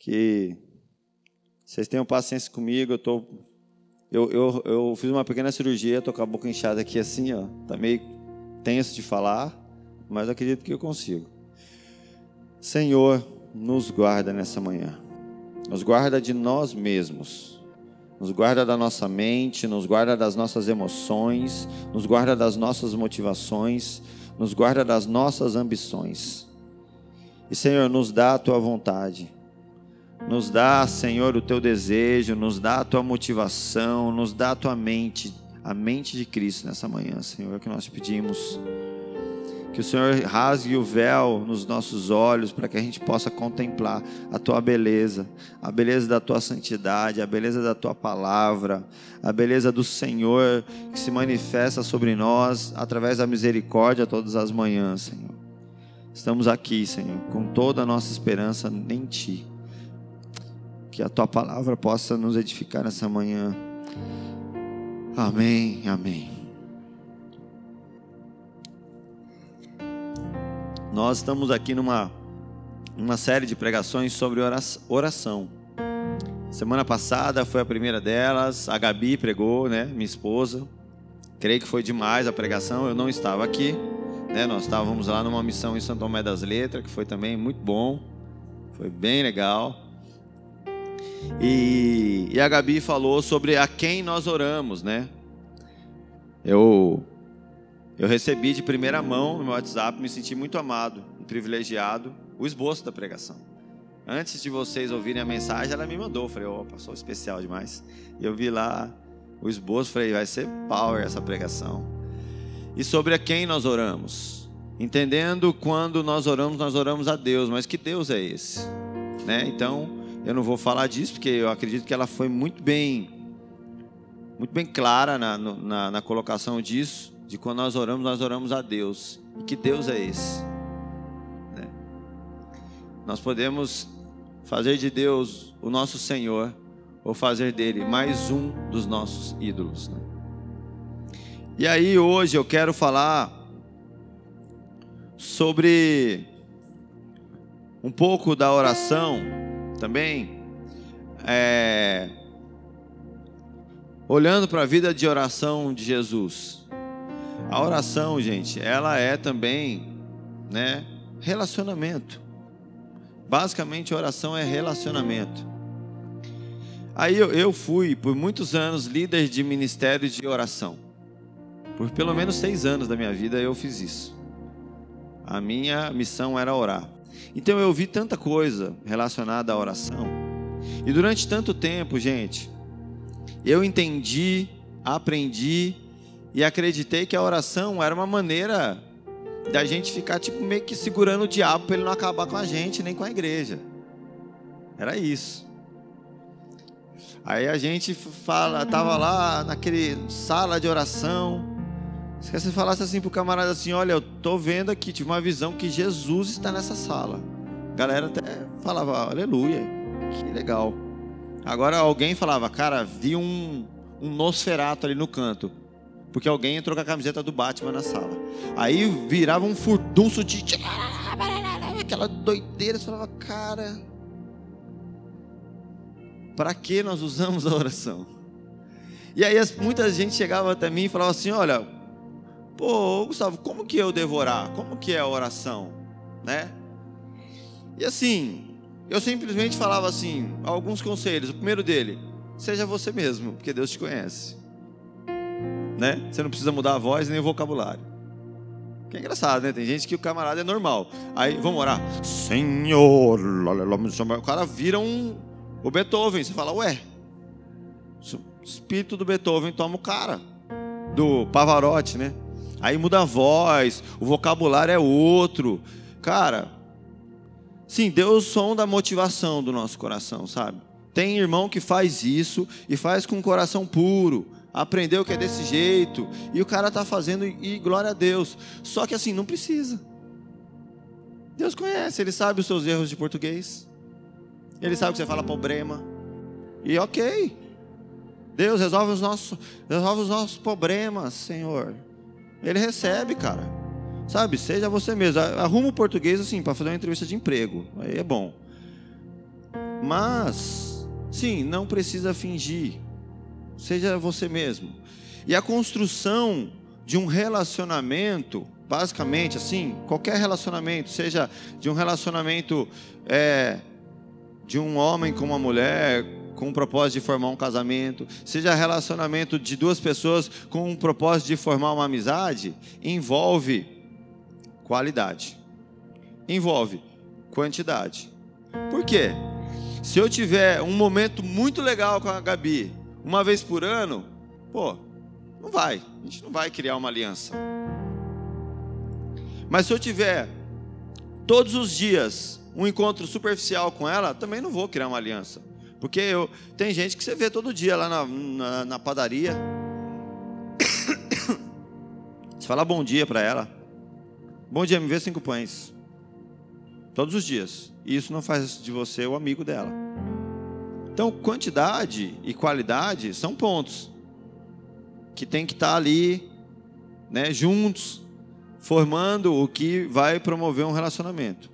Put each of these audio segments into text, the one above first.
que vocês tenham paciência comigo. Eu, tô, eu, eu, eu fiz uma pequena cirurgia, estou com a boca inchada aqui assim, ó. Tá meio tenso de falar, mas acredito que eu consigo. Senhor, nos guarda nessa manhã. Nos guarda de nós mesmos. Nos guarda da nossa mente, nos guarda das nossas emoções, nos guarda das nossas motivações, nos guarda das nossas ambições. E Senhor, nos dá a tua vontade. Nos dá, Senhor, o teu desejo, nos dá a tua motivação, nos dá a tua mente, a mente de Cristo nessa manhã, Senhor, é o que nós pedimos. Que o Senhor rasgue o véu nos nossos olhos para que a gente possa contemplar a tua beleza, a beleza da tua santidade, a beleza da tua palavra, a beleza do Senhor que se manifesta sobre nós através da misericórdia todas as manhãs, Senhor. Estamos aqui, Senhor, com toda a nossa esperança em Ti. Que a tua palavra possa nos edificar nessa manhã. Amém, amém. Nós estamos aqui numa uma série de pregações sobre oração. Semana passada foi a primeira delas, a Gabi pregou, né, minha esposa. Creio que foi demais a pregação, eu não estava aqui, né? Nós estávamos lá numa missão em Santo Tomé das Letras, que foi também muito bom. Foi bem legal. E, e a Gabi falou sobre a quem nós oramos, né? Eu eu recebi de primeira mão no meu WhatsApp, me senti muito amado privilegiado, o esboço da pregação. Antes de vocês ouvirem a mensagem, ela me mandou. falei, opa, sou especial demais. E eu vi lá o esboço, falei, vai ser power essa pregação. E sobre a quem nós oramos. Entendendo quando nós oramos, nós oramos a Deus, mas que Deus é esse? Né? Então, eu não vou falar disso, porque eu acredito que ela foi muito bem, muito bem clara na, na, na colocação disso de quando nós oramos, nós oramos a Deus. E que Deus é esse? Né? Nós podemos fazer de Deus o nosso Senhor, ou fazer dele mais um dos nossos ídolos. Né? E aí, hoje eu quero falar sobre um pouco da oração também. É, olhando para a vida de oração de Jesus. A oração, gente, ela é também, né, relacionamento. Basicamente, oração é relacionamento. Aí eu, eu fui, por muitos anos, líder de ministério de oração. Por pelo menos seis anos da minha vida eu fiz isso. A minha missão era orar. Então eu vi tanta coisa relacionada à oração. E durante tanto tempo, gente, eu entendi, aprendi e acreditei que a oração era uma maneira da gente ficar tipo meio que segurando o diabo para ele não acabar com a gente nem com a igreja. Era isso. Aí a gente fala, tava lá naquele sala de oração. Se você falasse assim pro camarada assim, olha, eu tô vendo aqui, tive uma visão que Jesus está nessa sala. A galera até falava, aleluia, que legal. Agora alguém falava, cara, vi um, um Nosferato ali no canto. Porque alguém entrou com a camiseta do Batman na sala. Aí virava um furdunço de. Aquela doideira. Você falava, cara. Para que nós usamos a oração? E aí muita gente chegava até mim e falava assim: olha, pô, Gustavo, como que eu devorar? Como que é a oração? Né? E assim, eu simplesmente falava assim, alguns conselhos. O primeiro dele, seja você mesmo, porque Deus te conhece né? Você não precisa mudar a voz nem o vocabulário. Que é engraçado, né? Tem gente que o camarada é normal. Aí, vamos orar. Senhor. O cara vira um. O Beethoven. Você fala, ué. O espírito do Beethoven toma o cara. Do Pavarotti, né? Aí muda a voz. O vocabulário é outro. Cara. Sim, Deus sonda a motivação do nosso coração, sabe? Tem irmão que faz isso e faz com o coração puro aprendeu que é desse jeito, e o cara está fazendo, e glória a Deus. Só que assim, não precisa. Deus conhece, Ele sabe os seus erros de português, Ele sabe que você fala problema, e ok. Deus resolve os nossos, resolve os nossos problemas, Senhor. Ele recebe, cara. Sabe, seja você mesmo. Arruma o português assim para fazer uma entrevista de emprego. Aí é bom. Mas, sim, não precisa fingir. Seja você mesmo. E a construção de um relacionamento, basicamente assim, qualquer relacionamento, seja de um relacionamento é, de um homem com uma mulher, com o propósito de formar um casamento, seja relacionamento de duas pessoas com o propósito de formar uma amizade, envolve qualidade, envolve quantidade. Por quê? Se eu tiver um momento muito legal com a Gabi, uma vez por ano, pô, não vai. A gente não vai criar uma aliança. Mas se eu tiver todos os dias um encontro superficial com ela, também não vou criar uma aliança. Porque eu, tem gente que você vê todo dia lá na, na, na padaria. Você fala bom dia para ela. Bom dia, me vê cinco pães. Todos os dias. E isso não faz de você o amigo dela. Então, quantidade e qualidade são pontos que tem que estar ali, né, juntos, formando o que vai promover um relacionamento.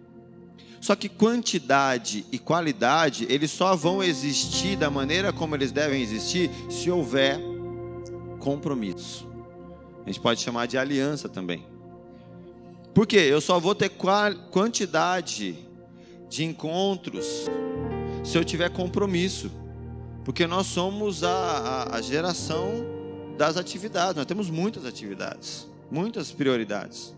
Só que quantidade e qualidade, eles só vão existir da maneira como eles devem existir se houver compromisso. A gente pode chamar de aliança também. Por quê? Eu só vou ter quantidade de encontros se eu tiver compromisso. Porque nós somos a, a, a geração das atividades, nós temos muitas atividades, muitas prioridades.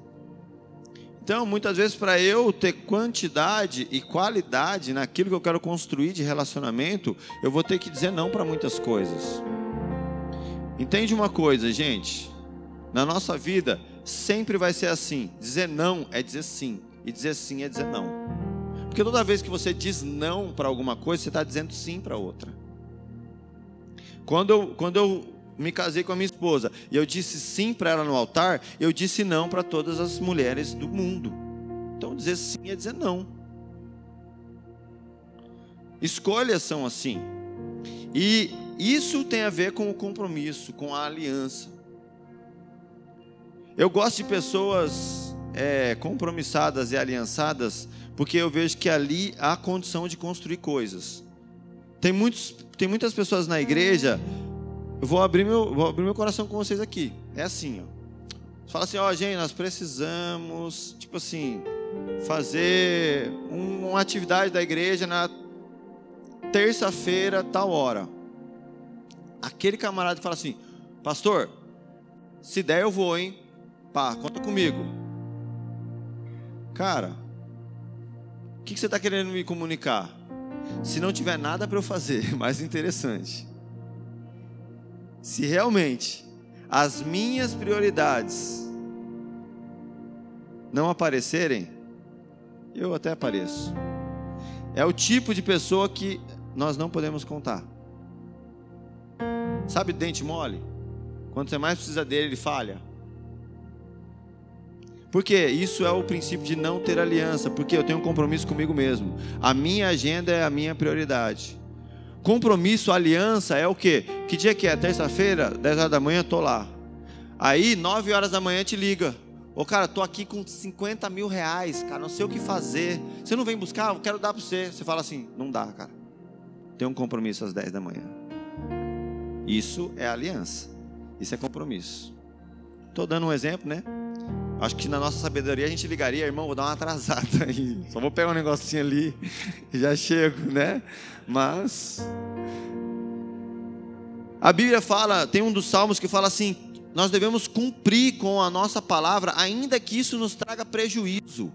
Então, muitas vezes, para eu ter quantidade e qualidade naquilo que eu quero construir de relacionamento, eu vou ter que dizer não para muitas coisas. Entende uma coisa, gente? Na nossa vida, sempre vai ser assim: dizer não é dizer sim, e dizer sim é dizer não. Porque toda vez que você diz não para alguma coisa, você está dizendo sim para outra. Quando eu, quando eu me casei com a minha esposa e eu disse sim para ela no altar, eu disse não para todas as mulheres do mundo. Então dizer sim é dizer não. Escolhas são assim. E isso tem a ver com o compromisso, com a aliança. Eu gosto de pessoas é, compromissadas e aliançadas, porque eu vejo que ali há condição de construir coisas. Tem, muitos, tem muitas pessoas na igreja eu vou abrir meu, vou abrir meu coração com vocês aqui. É assim, ó. Fala assim, ó, gente, nós precisamos, tipo assim, fazer uma atividade da igreja na terça-feira, tal hora. Aquele camarada fala assim, pastor, se der eu vou, hein? Pá, conta comigo. Cara, o que, que você está querendo me comunicar? Se não tiver nada para eu fazer, mais interessante se realmente as minhas prioridades não aparecerem, eu até apareço. É o tipo de pessoa que nós não podemos contar. Sabe dente mole? Quando você mais precisa dele, ele falha. Porque isso é o princípio de não ter aliança, porque eu tenho um compromisso comigo mesmo. A minha agenda é a minha prioridade. Compromisso, aliança é o quê? Que dia que é? Terça-feira, 10 horas da manhã, tô lá. Aí, 9 horas da manhã te liga. Ô cara, tô aqui com 50 mil reais, cara, não sei o que fazer. Você não vem buscar? Eu quero dar para você. Você fala assim, não dá, cara. Tem um compromisso às 10 da manhã. Isso é aliança. Isso é compromisso. Estou dando um exemplo, né? Acho que na nossa sabedoria a gente ligaria, irmão, vou dar uma atrasada aí. Só vou pegar um negocinho ali e já chego, né? Mas a Bíblia fala, tem um dos salmos que fala assim: nós devemos cumprir com a nossa palavra, ainda que isso nos traga prejuízo.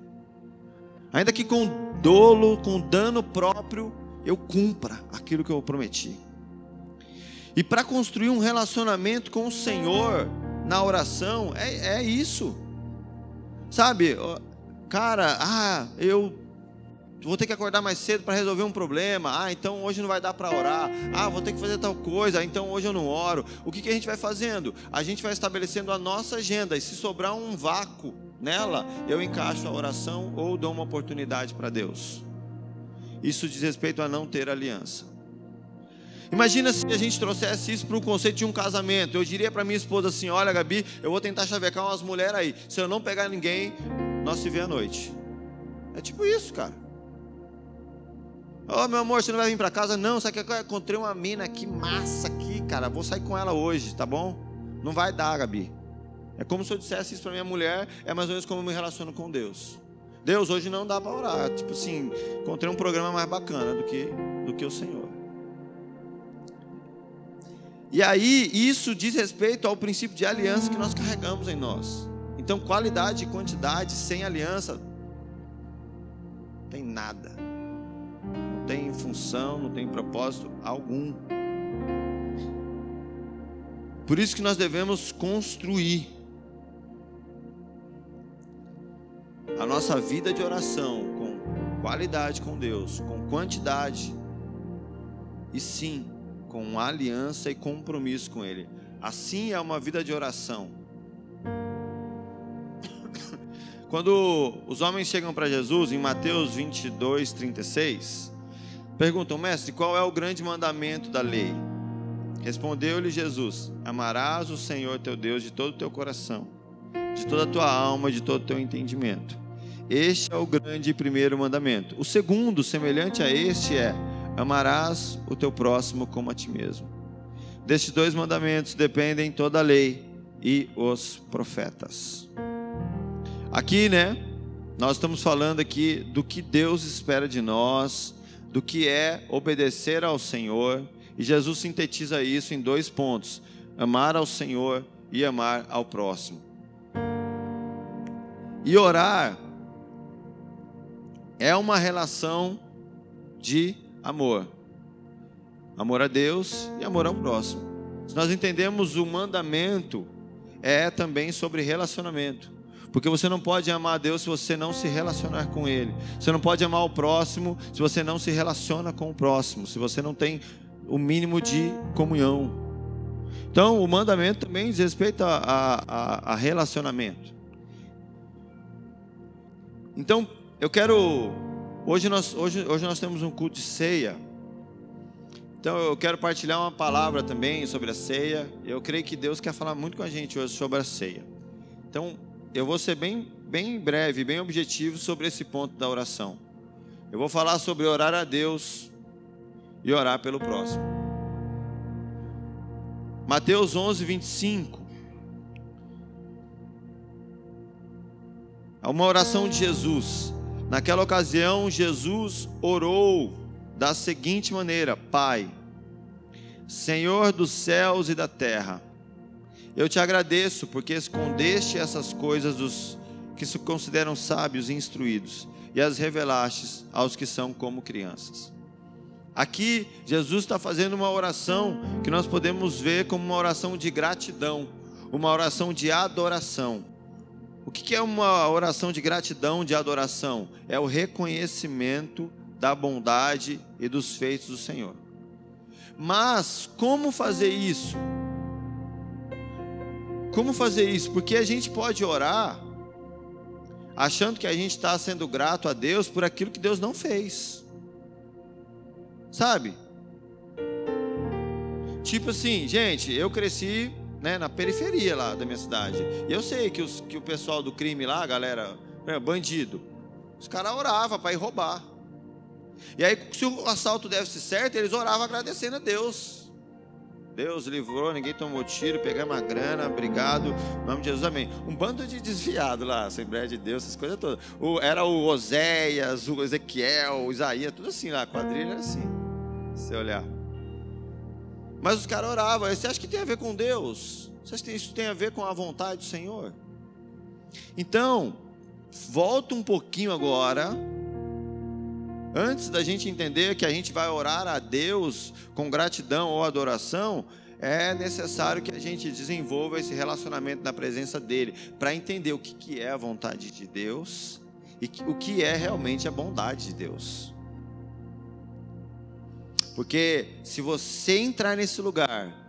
Ainda que com dolo, com dano próprio, eu cumpra aquilo que eu prometi. E para construir um relacionamento com o Senhor na oração, é, é isso. Sabe, cara, ah, eu vou ter que acordar mais cedo para resolver um problema. Ah, então hoje não vai dar para orar. Ah, vou ter que fazer tal coisa. Então hoje eu não oro. O que, que a gente vai fazendo? A gente vai estabelecendo a nossa agenda. E se sobrar um vácuo nela, eu encaixo a oração ou dou uma oportunidade para Deus. Isso diz respeito a não ter aliança. Imagina se a gente trouxesse isso para o conceito de um casamento. Eu diria para minha esposa assim: Olha, Gabi, eu vou tentar chavecar umas mulheres aí. Se eu não pegar ninguém, nós se vê à noite. É tipo isso, cara. Ô oh, meu amor, você não vai vir para casa? Não, sabe que eu encontrei uma mina aqui, massa aqui, cara. Vou sair com ela hoje, tá bom? Não vai dar, Gabi. É como se eu dissesse isso para minha mulher, é mais ou menos como eu me relaciono com Deus. Deus, hoje não dá para orar. Tipo assim, encontrei um programa mais bacana do que, do que o Senhor. E aí, isso diz respeito ao princípio de aliança que nós carregamos em nós. Então, qualidade e quantidade sem aliança, tem nada. Não tem função, não tem propósito algum. Por isso que nós devemos construir a nossa vida de oração com qualidade com Deus, com quantidade, e sim, com aliança e compromisso com Ele. Assim é uma vida de oração. Quando os homens chegam para Jesus, em Mateus 22, 36, perguntam, mestre, qual é o grande mandamento da lei? Respondeu-lhe Jesus: Amarás o Senhor teu Deus de todo o teu coração, de toda a tua alma, de todo o teu entendimento. Este é o grande primeiro mandamento. O segundo, semelhante a este, é: Amarás o teu próximo como a ti mesmo. Destes dois mandamentos dependem toda a lei e os profetas. Aqui, né, nós estamos falando aqui do que Deus espera de nós, do que é obedecer ao Senhor, e Jesus sintetiza isso em dois pontos: amar ao Senhor e amar ao próximo. E orar é uma relação de amor. Amor a Deus e amor ao próximo. Se nós entendemos o mandamento, é também sobre relacionamento. Porque você não pode amar a Deus se você não se relacionar com Ele. Você não pode amar o próximo se você não se relaciona com o próximo. Se você não tem o mínimo de comunhão. Então, o mandamento também diz respeito a, a, a relacionamento. Então, eu quero Hoje nós, hoje, hoje nós temos um culto de ceia. Então eu quero partilhar uma palavra também sobre a ceia. Eu creio que Deus quer falar muito com a gente hoje sobre a ceia. Então eu vou ser bem, bem breve, bem objetivo sobre esse ponto da oração. Eu vou falar sobre orar a Deus e orar pelo próximo. Mateus 11, 25. É uma oração de Jesus. Naquela ocasião, Jesus orou da seguinte maneira: Pai, Senhor dos céus e da terra, eu te agradeço porque escondeste essas coisas dos que se consideram sábios e instruídos e as revelaste aos que são como crianças. Aqui, Jesus está fazendo uma oração que nós podemos ver como uma oração de gratidão, uma oração de adoração. O que é uma oração de gratidão, de adoração? É o reconhecimento da bondade e dos feitos do Senhor. Mas como fazer isso? Como fazer isso? Porque a gente pode orar achando que a gente está sendo grato a Deus por aquilo que Deus não fez. Sabe? Tipo assim, gente, eu cresci né, na periferia lá da minha cidade. E eu sei que, os, que o pessoal do crime lá, galera, é, bandido, os caras oravam para ir roubar. E aí, se o assalto deve ser certo, eles oravam agradecendo a Deus. Deus livrou, ninguém tomou tiro, pegamos a grana, obrigado, em nome de Jesus, amém. Um bando de desviado lá, Assembleia de Deus, essas coisas todas. O, era o Oséias, o Ezequiel, o Isaías, tudo assim lá, a quadrilha era assim, se você olhar. Mas os caras oravam. Você acha que tem a ver com Deus? Você acha que isso tem a ver com a vontade do Senhor? Então, volta um pouquinho agora. Antes da gente entender que a gente vai orar a Deus com gratidão ou adoração, é necessário que a gente desenvolva esse relacionamento na presença dEle, para entender o que é a vontade de Deus e o que é realmente a bondade de Deus. Porque se você entrar nesse lugar,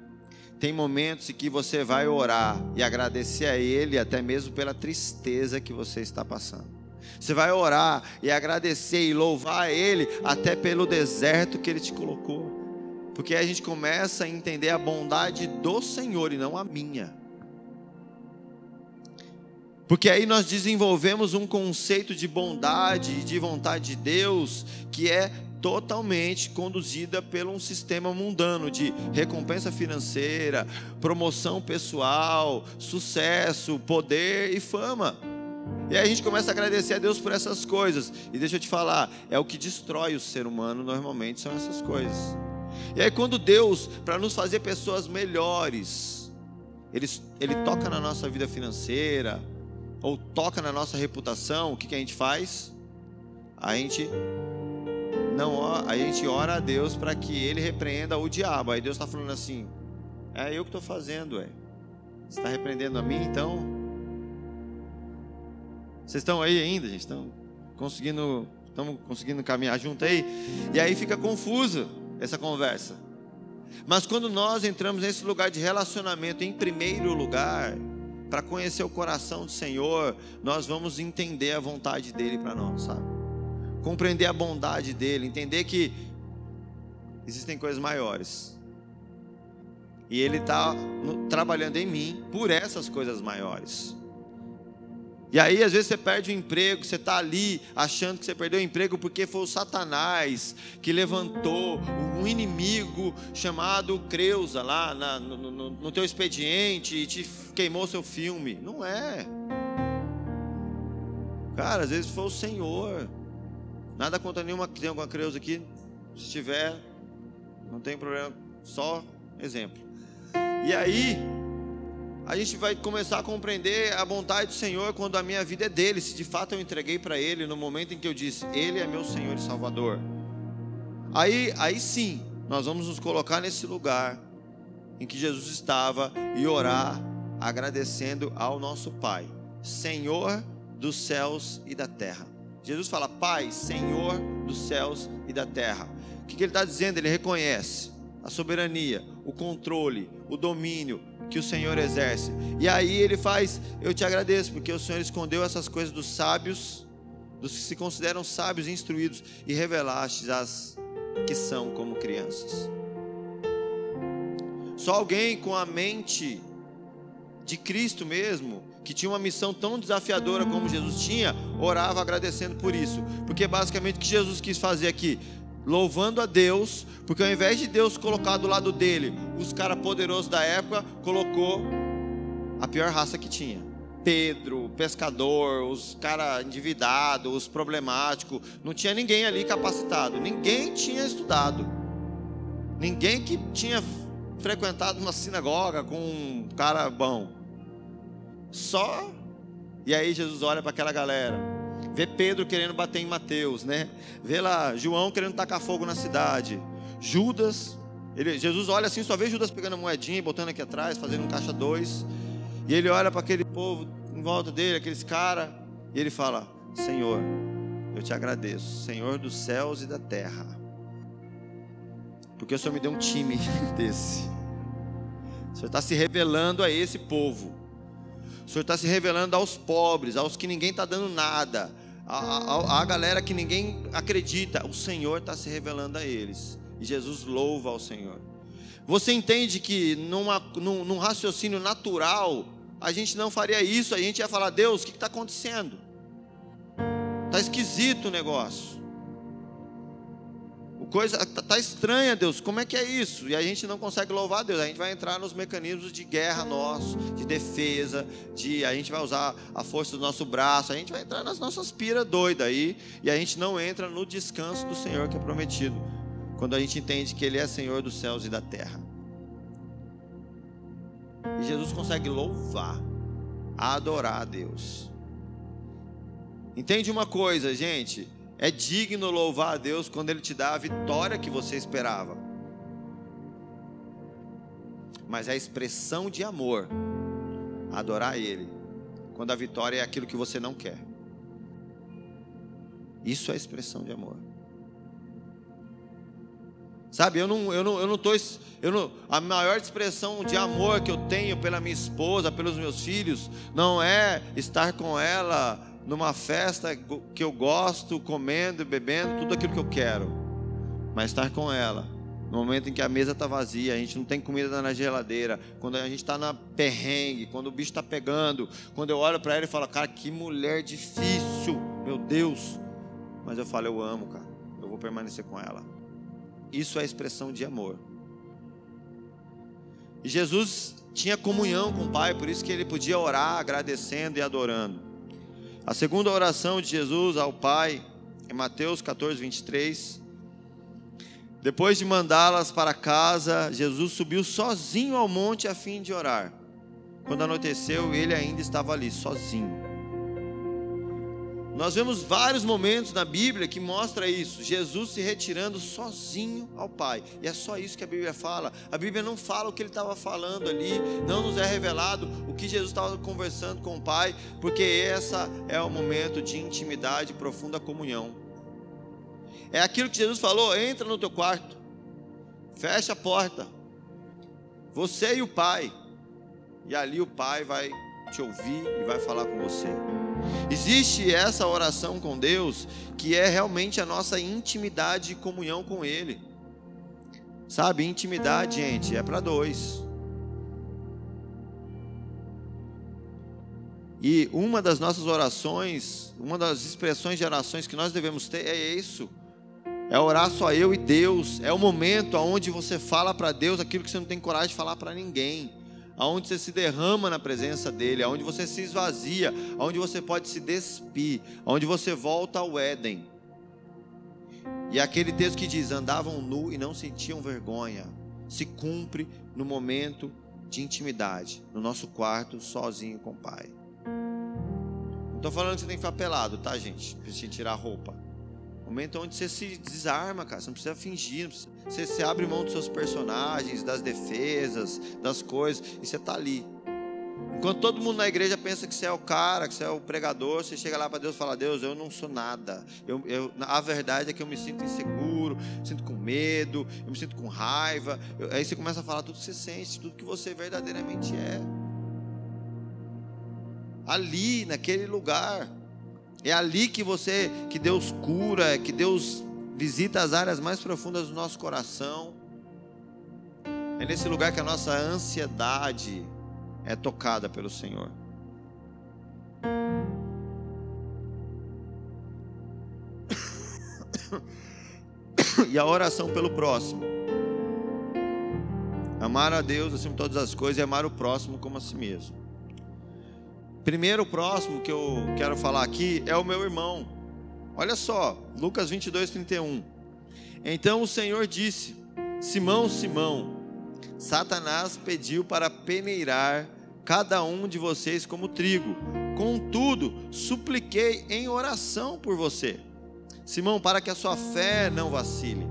tem momentos em que você vai orar e agradecer a Ele, até mesmo pela tristeza que você está passando. Você vai orar e agradecer e louvar a Ele, até pelo deserto que Ele te colocou. Porque aí a gente começa a entender a bondade do Senhor e não a minha. Porque aí nós desenvolvemos um conceito de bondade e de vontade de Deus que é totalmente conduzida por um sistema mundano de recompensa financeira, promoção pessoal, sucesso, poder e fama. E aí a gente começa a agradecer a Deus por essas coisas. E deixa eu te falar, é o que destrói o ser humano normalmente são essas coisas. E aí quando Deus, para nos fazer pessoas melhores, ele, ele toca na nossa vida financeira, ou toca na nossa reputação, o que, que a gente faz? A gente não a gente ora a Deus para que Ele repreenda o diabo. Aí Deus está falando assim: é eu que estou fazendo, é. Você está repreendendo a mim, então? Vocês estão aí ainda? Estão conseguindo, estamos conseguindo caminhar junto aí? E aí fica confuso essa conversa. Mas quando nós entramos nesse lugar de relacionamento em primeiro lugar, para conhecer o coração do Senhor, nós vamos entender a vontade dele para nós, sabe? Compreender a bondade dele, entender que existem coisas maiores. E ele está trabalhando em mim por essas coisas maiores. E aí, às vezes, você perde o emprego, você está ali achando que você perdeu o emprego porque foi o Satanás que levantou um inimigo chamado Creusa lá na, no, no, no teu expediente e te queimou seu filme. Não é. Cara, às vezes foi o Senhor. Nada contra nenhuma, tem alguma Creusa aqui? Se tiver, não tem problema, só exemplo. E aí, a gente vai começar a compreender a bondade do Senhor quando a minha vida é dele, se de fato eu entreguei para ele no momento em que eu disse, ele é meu Senhor e Salvador. Aí, aí sim, nós vamos nos colocar nesse lugar em que Jesus estava e orar agradecendo ao nosso Pai, Senhor dos céus e da terra. Jesus fala, Pai, Senhor dos céus e da terra. O que, que ele está dizendo? Ele reconhece a soberania, o controle, o domínio, que o Senhor exerce. E aí ele faz: Eu te agradeço, porque o Senhor escondeu essas coisas dos sábios, dos que se consideram sábios e instruídos, e revelaste as que são como crianças. Só alguém com a mente de Cristo mesmo, que tinha uma missão tão desafiadora como Jesus tinha, orava agradecendo por isso. Porque basicamente o que Jesus quis fazer aqui? Louvando a Deus, porque ao invés de Deus colocar do lado dele os caras poderosos da época, colocou a pior raça que tinha. Pedro, pescador, os caras endividados, os problemáticos, não tinha ninguém ali capacitado, ninguém tinha estudado, ninguém que tinha frequentado uma sinagoga com um cara bom. Só. E aí Jesus olha para aquela galera Vê Pedro querendo bater em Mateus, né? Vê lá João querendo tacar fogo na cidade. Judas, ele, Jesus olha assim, só vê Judas pegando a moedinha e botando aqui atrás, fazendo um caixa dois. E ele olha para aquele povo em volta dele, aqueles caras, e ele fala: Senhor, eu te agradeço, Senhor dos céus e da terra, porque o Senhor me deu um time desse. O Senhor está se revelando a esse povo. O Senhor está se revelando aos pobres, aos que ninguém está dando nada, a, a, a galera que ninguém acredita, o Senhor está se revelando a eles. E Jesus louva ao Senhor. Você entende que numa, num, num raciocínio natural, a gente não faria isso, a gente ia falar, Deus, o que está acontecendo? Está esquisito o negócio. Coisa tá, tá estranha, Deus. Como é que é isso? E a gente não consegue louvar a Deus. A gente vai entrar nos mecanismos de guerra nosso, de defesa, de a gente vai usar a força do nosso braço, a gente vai entrar nas nossas piras doidas aí, e a gente não entra no descanso do Senhor que é prometido. Quando a gente entende que ele é Senhor dos céus e da terra. E Jesus consegue louvar, adorar a Deus. Entende uma coisa, gente? É digno louvar a Deus quando Ele te dá a vitória que você esperava. Mas é a expressão de amor adorar Ele quando a vitória é aquilo que você não quer. Isso é expressão de amor. Sabe, eu não, eu não, eu não eu não, a maior expressão de amor que eu tenho pela minha esposa, pelos meus filhos, não é estar com ela numa festa que eu gosto, comendo, bebendo, tudo aquilo que eu quero, mas estar com ela no momento em que a mesa está vazia, a gente não tem comida na geladeira, quando a gente está na perrengue, quando o bicho está pegando, quando eu olho para ela e falo, cara, que mulher difícil, meu Deus. Mas eu falo, eu amo, cara, eu vou permanecer com ela. Isso é expressão de amor. E Jesus tinha comunhão com o Pai, por isso que ele podia orar agradecendo e adorando. A segunda oração de Jesus ao Pai, em Mateus 14, 23. Depois de mandá-las para casa, Jesus subiu sozinho ao monte a fim de orar. Quando anoiteceu, ele ainda estava ali, sozinho. Nós vemos vários momentos na Bíblia que mostra isso, Jesus se retirando sozinho ao Pai. E é só isso que a Bíblia fala. A Bíblia não fala o que ele estava falando ali, não nos é revelado o que Jesus estava conversando com o Pai, porque essa é o momento de intimidade e profunda comunhão. É aquilo que Jesus falou: entra no teu quarto, fecha a porta, você e o Pai, e ali o Pai vai te ouvir e vai falar com você. Existe essa oração com Deus que é realmente a nossa intimidade e comunhão com Ele. Sabe, intimidade, gente, é para dois. E uma das nossas orações, uma das expressões de orações que nós devemos ter é isso. É orar só eu e Deus. É o momento onde você fala para Deus aquilo que você não tem coragem de falar para ninguém aonde você se derrama na presença dele, aonde você se esvazia, aonde você pode se despir, aonde você volta ao Éden. E aquele texto que diz: andavam nu e não sentiam vergonha, se cumpre no momento de intimidade, no nosso quarto, sozinho com o Pai. Não estou falando que você tem que ficar pelado, tá, gente? Precisa tirar a roupa. Momento onde você se desarma, cara. Você não precisa fingir. Não precisa... Você, você abre mão dos seus personagens, das defesas, das coisas, e você está ali. Enquanto todo mundo na igreja pensa que você é o cara, que você é o pregador, você chega lá para Deus e fala: Deus, eu não sou nada. Eu, eu, a verdade é que eu me sinto inseguro, me sinto com medo, eu me sinto com raiva. Eu, aí você começa a falar tudo que você sente, tudo que você verdadeiramente é. Ali, naquele lugar. É ali que você, que Deus cura, que Deus visita as áreas mais profundas do nosso coração. É nesse lugar que a nossa ansiedade é tocada pelo Senhor. E a oração pelo próximo. Amar a Deus acima de todas as coisas e amar o próximo como a si mesmo. Primeiro, o próximo que eu quero falar aqui é o meu irmão. Olha só, Lucas 22, 31. Então o Senhor disse: Simão, Simão, Satanás pediu para peneirar cada um de vocês como trigo. Contudo, supliquei em oração por você, Simão, para que a sua fé não vacile.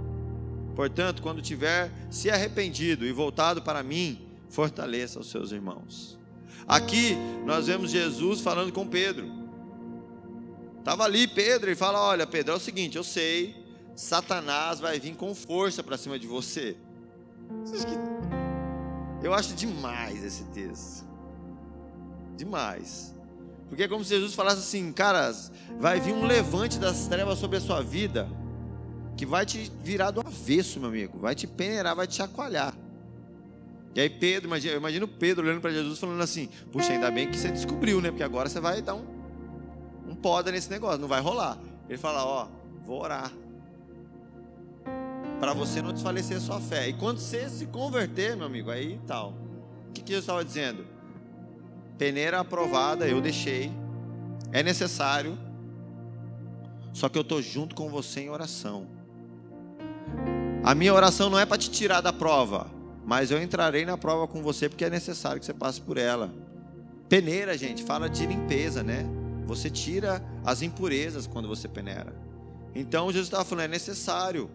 Portanto, quando tiver se arrependido e voltado para mim, fortaleça os seus irmãos. Aqui nós vemos Jesus falando com Pedro. Estava ali Pedro e fala: Olha, Pedro, é o seguinte, eu sei, Satanás vai vir com força para cima de você. Eu acho demais esse texto. Demais. Porque é como se Jesus falasse assim, cara, vai vir um levante das trevas sobre a sua vida que vai te virar do avesso, meu amigo, vai te peneirar, vai te chacoalhar. E aí Pedro, imagina, Pedro olhando para Jesus falando assim: Puxa, ainda bem que você descobriu, né? Porque agora você vai dar um, um poda nesse negócio, não vai rolar. Ele fala: Ó, vou orar. Para você não desfalecer a sua fé. E quando você se converter, meu amigo, aí tal. O que, que Jesus estava dizendo? Peneira aprovada, eu deixei. É necessário. Só que eu estou junto com você em oração. A minha oração não é para te tirar da prova mas eu entrarei na prova com você porque é necessário que você passe por ela. Peneira, gente, fala de limpeza, né? Você tira as impurezas quando você peneira. Então Jesus estava falando, é necessário.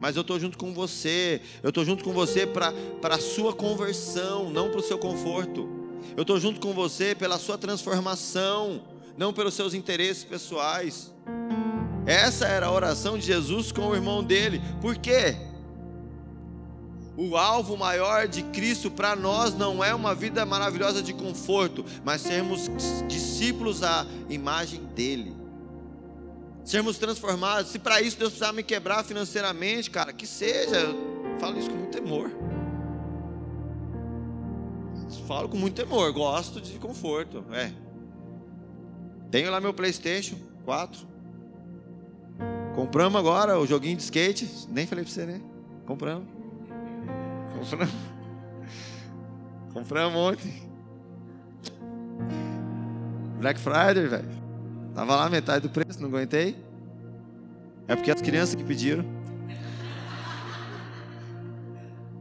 Mas eu estou junto com você. Eu estou junto com você para a sua conversão, não para o seu conforto. Eu estou junto com você pela sua transformação, não pelos seus interesses pessoais. Essa era a oração de Jesus com o irmão dele. Por quê? O alvo maior de Cristo para nós não é uma vida maravilhosa de conforto, mas sermos discípulos à imagem dele. Sermos transformados. Se para isso Deus precisar me quebrar financeiramente, cara, que seja. Falo isso com muito temor. Falo com muito temor, gosto de conforto. É. Tenho lá meu PlayStation 4. Compramos agora o joguinho de skate. Nem falei pra você, né? Compramos. Compramos. Compramos ontem. Black Friday, velho. Tava lá metade do preço, não aguentei. É porque as crianças que pediram.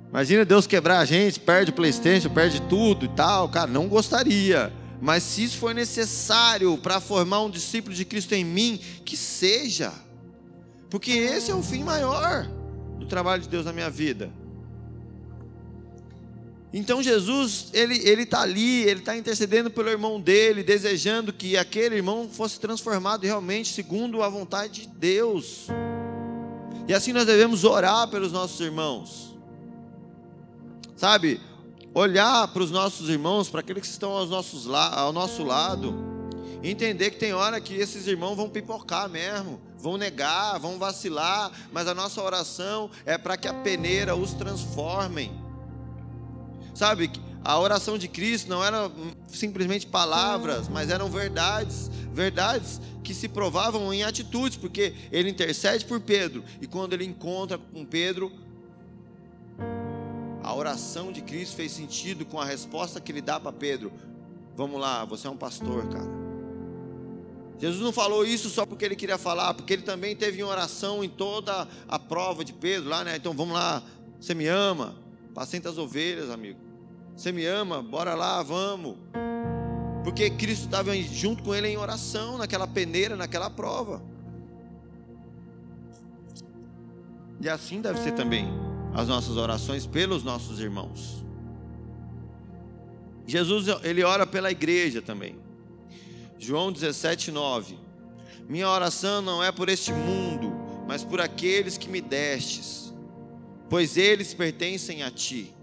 Imagina Deus quebrar a gente, perde o Playstation, perde tudo e tal. Cara, não gostaria. Mas se isso for necessário para formar um discípulo de Cristo em mim, que seja. Porque esse é o fim maior do trabalho de Deus na minha vida. Então Jesus, ele ele está ali, ele está intercedendo pelo irmão dele, desejando que aquele irmão fosse transformado realmente segundo a vontade de Deus. E assim nós devemos orar pelos nossos irmãos. Sabe, olhar para os nossos irmãos, para aqueles que estão aos nossos, ao nosso lado, entender que tem hora que esses irmãos vão pipocar mesmo, vão negar, vão vacilar, mas a nossa oração é para que a peneira os transformem Sabe, a oração de Cristo não era simplesmente palavras, mas eram verdades, verdades que se provavam em atitudes, porque ele intercede por Pedro, e quando ele encontra com Pedro, a oração de Cristo fez sentido com a resposta que ele dá para Pedro. Vamos lá, você é um pastor, cara. Jesus não falou isso só porque ele queria falar, porque ele também teve uma oração em toda a prova de Pedro lá, né? Então vamos lá, você me ama, pacienta as ovelhas, amigo. Você me ama? Bora lá, vamos. Porque Cristo estava junto com ele em oração, naquela peneira, naquela prova. E assim deve ser também as nossas orações pelos nossos irmãos. Jesus, ele ora pela igreja também. João 17, 9. Minha oração não é por este mundo, mas por aqueles que me destes, pois eles pertencem a ti.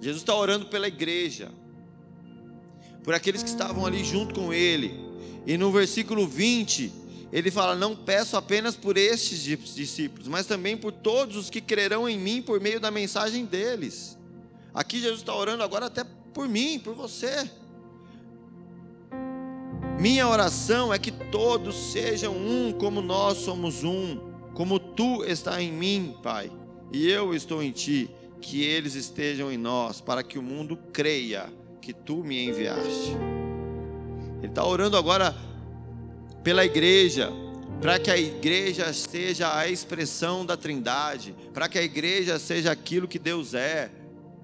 Jesus está orando pela igreja, por aqueles que estavam ali junto com ele. E no versículo 20, ele fala: Não peço apenas por estes discípulos, mas também por todos os que crerão em mim por meio da mensagem deles. Aqui Jesus está orando agora até por mim, por você. Minha oração é que todos sejam um como nós somos um, como tu está em mim, Pai, e eu estou em ti que eles estejam em nós, para que o mundo creia que tu me enviaste. Ele está orando agora pela igreja, para que a igreja seja a expressão da Trindade, para que a igreja seja aquilo que Deus é,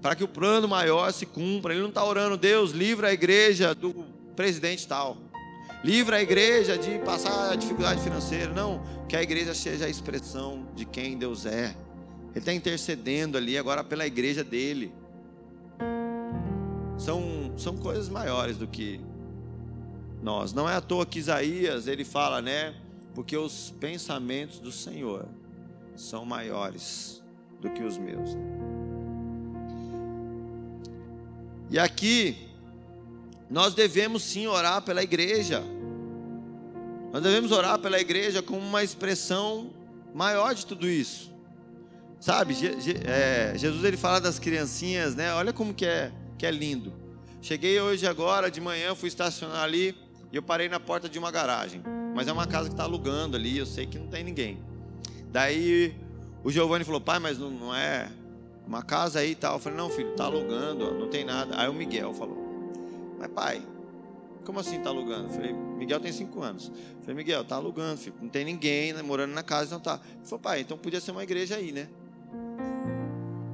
para que o plano maior se cumpra. Ele não está orando, Deus, livra a igreja do presidente tal, livra a igreja de passar dificuldade financeira. Não, que a igreja seja a expressão de quem Deus é. Ele está intercedendo ali agora pela igreja dele. São, são coisas maiores do que nós. Não é à toa que Isaías ele fala, né? Porque os pensamentos do Senhor são maiores do que os meus. E aqui nós devemos sim orar pela igreja. Nós devemos orar pela igreja como uma expressão maior de tudo isso. Sabe, é, Jesus ele fala das criancinhas, né? Olha como que é, que é lindo. Cheguei hoje agora de manhã, fui estacionar ali e eu parei na porta de uma garagem. Mas é uma casa que está alugando ali, eu sei que não tem ninguém. Daí o Giovanni falou, pai, mas não, não é uma casa aí e tal. Eu falei, não, filho, está alugando, não tem nada. Aí o Miguel falou, mas pai, como assim está alugando? Eu falei, Miguel tem cinco anos. Eu falei, Miguel, está alugando, filho, não tem ninguém né, morando na casa, não tá. Ele falou, pai, então podia ser uma igreja aí, né?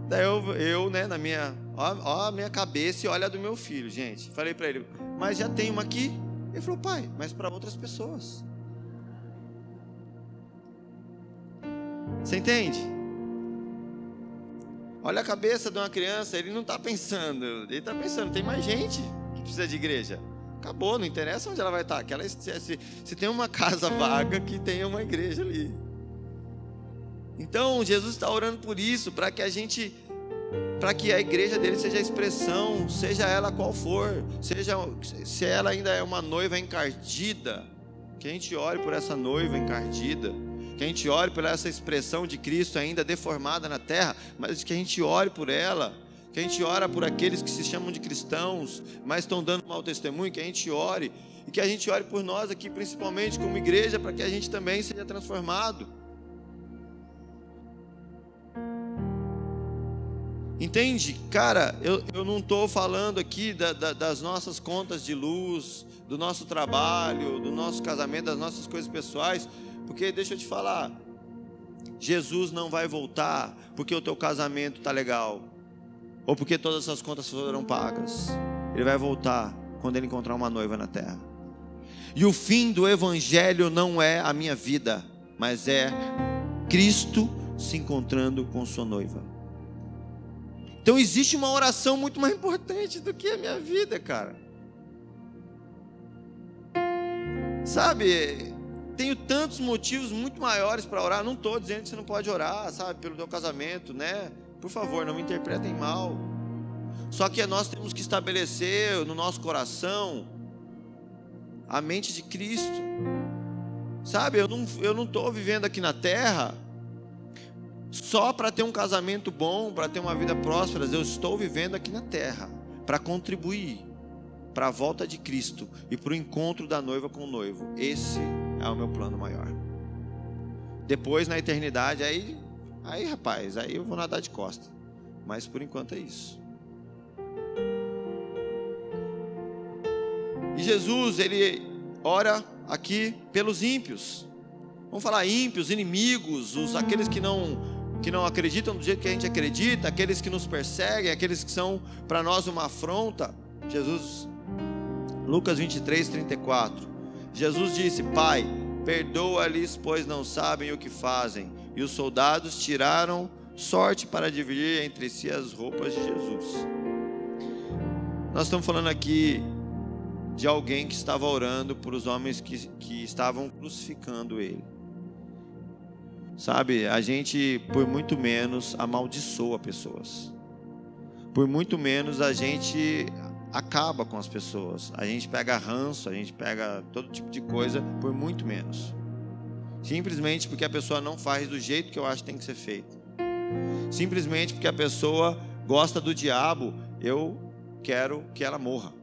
Daí eu, eu né, na minha, ó, ó, a minha cabeça e olha a do meu filho, gente. Falei para ele, mas já tem uma aqui? Ele falou, pai, mas para outras pessoas. Você entende? Olha a cabeça de uma criança, ele não está pensando, ele está pensando, tem mais gente que precisa de igreja. Acabou, não interessa onde ela vai estar. Aquela, se, se tem uma casa vaga, que tenha uma igreja ali. Então Jesus está orando por isso, para que a gente, para que a igreja dele seja a expressão, seja ela qual for, seja se ela ainda é uma noiva encardida, que a gente ore por essa noiva encardida, que a gente ore por essa expressão de Cristo ainda deformada na terra, mas que a gente ore por ela, que a gente ora por aqueles que se chamam de cristãos, mas estão dando mau testemunho, que a gente ore e que a gente ore por nós aqui, principalmente como igreja, para que a gente também seja transformado. Entende? Cara, eu, eu não estou falando aqui da, da, das nossas contas de luz, do nosso trabalho, do nosso casamento, das nossas coisas pessoais, porque deixa eu te falar, Jesus não vai voltar porque o teu casamento está legal, ou porque todas as contas foram pagas. Ele vai voltar quando ele encontrar uma noiva na terra. E o fim do evangelho não é a minha vida, mas é Cristo se encontrando com sua noiva. Então existe uma oração muito mais importante do que a minha vida, cara. Sabe, tenho tantos motivos muito maiores para orar. Não estou dizendo que você não pode orar, sabe, pelo teu casamento, né? Por favor, não me interpretem mal. Só que nós temos que estabelecer no nosso coração a mente de Cristo. Sabe, eu não eu não estou vivendo aqui na terra só para ter um casamento bom, para ter uma vida próspera, eu estou vivendo aqui na terra para contribuir para a volta de Cristo e para o encontro da noiva com o noivo. Esse é o meu plano maior. Depois na eternidade, aí, aí rapaz, aí eu vou nadar de costa. Mas por enquanto é isso. E Jesus, ele ora aqui pelos ímpios. Vamos falar ímpios, inimigos, os aqueles que não que não acreditam do jeito que a gente acredita, aqueles que nos perseguem, aqueles que são para nós uma afronta. Jesus, Lucas 23, 34. Jesus disse: Pai, perdoa-lhes, pois não sabem o que fazem. E os soldados tiraram sorte para dividir entre si as roupas de Jesus. Nós estamos falando aqui de alguém que estava orando por os homens que, que estavam crucificando ele. Sabe, a gente, por muito menos, amaldiçoa pessoas. Por muito menos, a gente acaba com as pessoas. A gente pega ranço, a gente pega todo tipo de coisa, por muito menos. Simplesmente porque a pessoa não faz do jeito que eu acho que tem que ser feito. Simplesmente porque a pessoa gosta do diabo, eu quero que ela morra.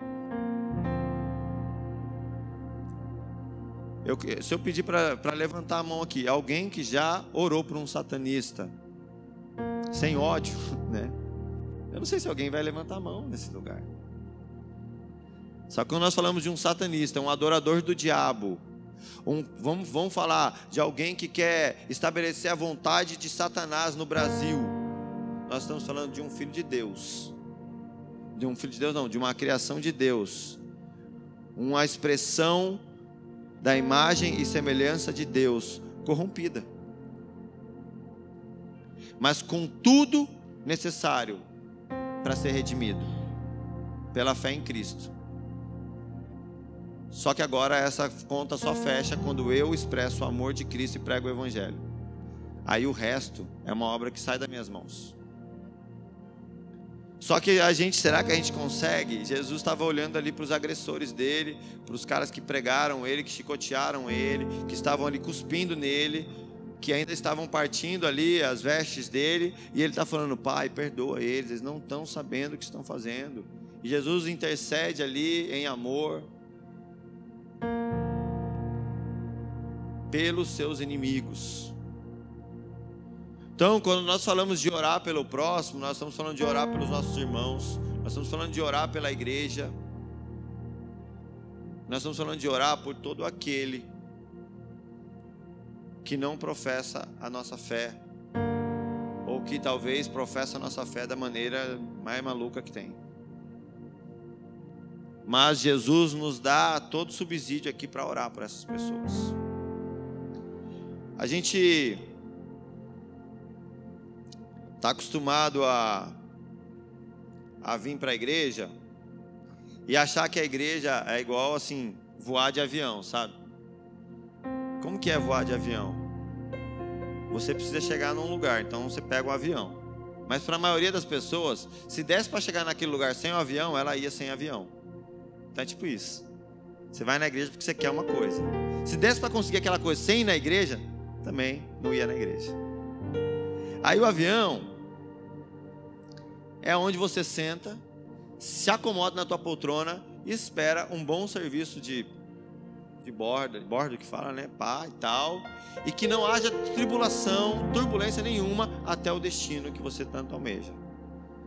Eu, se eu pedir para levantar a mão aqui, alguém que já orou por um satanista, sem ódio, né? Eu não sei se alguém vai levantar a mão nesse lugar. Só que quando nós falamos de um satanista, um adorador do diabo, um, vamos, vamos falar de alguém que quer estabelecer a vontade de Satanás no Brasil. Nós estamos falando de um filho de Deus. De um filho de Deus, não, de uma criação de Deus. Uma expressão da imagem e semelhança de Deus corrompida. Mas com tudo necessário para ser redimido pela fé em Cristo. Só que agora essa conta só fecha quando eu expresso o amor de Cristo e prego o Evangelho. Aí o resto é uma obra que sai das minhas mãos. Só que a gente, será que a gente consegue? Jesus estava olhando ali para os agressores dele, para os caras que pregaram ele, que chicotearam ele, que estavam ali cuspindo nele, que ainda estavam partindo ali as vestes dele, e ele está falando: Pai, perdoa eles, eles não estão sabendo o que estão fazendo. E Jesus intercede ali em amor pelos seus inimigos. Então, quando nós falamos de orar pelo próximo, nós estamos falando de orar pelos nossos irmãos, nós estamos falando de orar pela igreja, nós estamos falando de orar por todo aquele que não professa a nossa fé, ou que talvez professa a nossa fé da maneira mais maluca que tem. Mas Jesus nos dá todo subsídio aqui para orar por essas pessoas. A gente está acostumado a, a vir para a igreja e achar que a igreja é igual assim, voar de avião, sabe? Como que é voar de avião? Você precisa chegar num lugar, então você pega o um avião. Mas para a maioria das pessoas, se desse para chegar naquele lugar sem o avião, ela ia sem avião. Então é tipo isso. Você vai na igreja porque você quer uma coisa. Se desse para conseguir aquela coisa sem ir na igreja, também não ia na igreja. Aí o avião é onde você senta, se acomoda na tua poltrona e espera um bom serviço de de borda, de bordo que fala, né, pá e tal, e que não haja tribulação, turbulência nenhuma até o destino que você tanto almeja.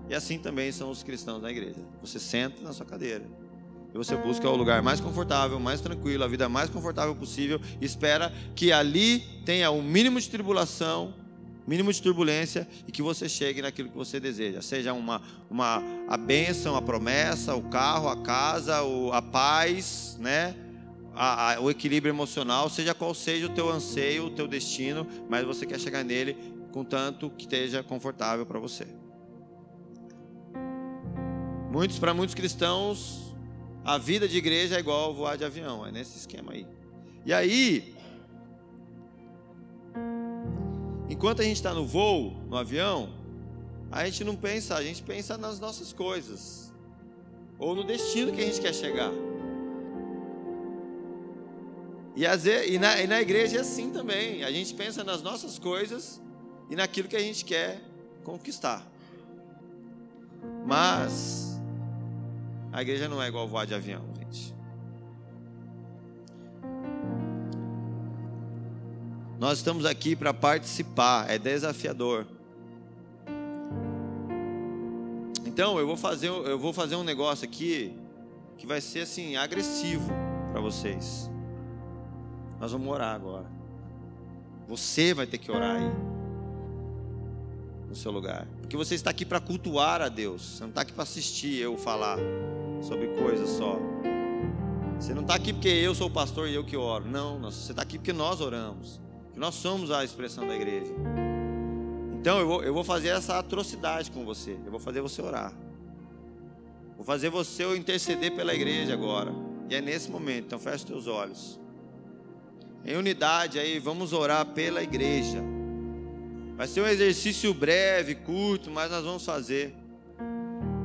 E assim também são os cristãos na igreja. Você senta na sua cadeira e você busca o lugar mais confortável, mais tranquilo, a vida mais confortável possível, e espera que ali tenha o mínimo de tribulação, mínimo de turbulência e que você chegue naquilo que você deseja, seja uma, uma a bênção, a promessa, o carro, a casa, o, a paz, né? A, a, o equilíbrio emocional, seja qual seja o teu anseio, o teu destino, mas você quer chegar nele contanto que esteja confortável para você. Muitos para muitos cristãos, a vida de igreja é igual voar de avião, é nesse esquema aí. E aí, enquanto a gente está no voo, no avião, a gente não pensa, a gente pensa nas nossas coisas ou no destino que a gente quer chegar. E, às vezes, e, na, e na igreja é assim também. A gente pensa nas nossas coisas e naquilo que a gente quer conquistar. Mas a igreja não é igual voar de avião, Nós estamos aqui para participar, é desafiador. Então, eu vou fazer, eu vou fazer um negócio aqui que vai ser assim agressivo para vocês. Nós vamos orar agora. Você vai ter que orar aí no seu lugar, porque você está aqui para cultuar a Deus. Você não está aqui para assistir eu falar sobre coisas só. Você não está aqui porque eu sou o pastor e eu que oro. Não, você está aqui porque nós oramos. Nós somos a expressão da igreja. Então eu vou, eu vou fazer essa atrocidade com você. Eu vou fazer você orar. Vou fazer você interceder pela igreja agora. E é nesse momento. Então feche os teus olhos. Em unidade aí, vamos orar pela igreja. Vai ser um exercício breve, curto, mas nós vamos fazer.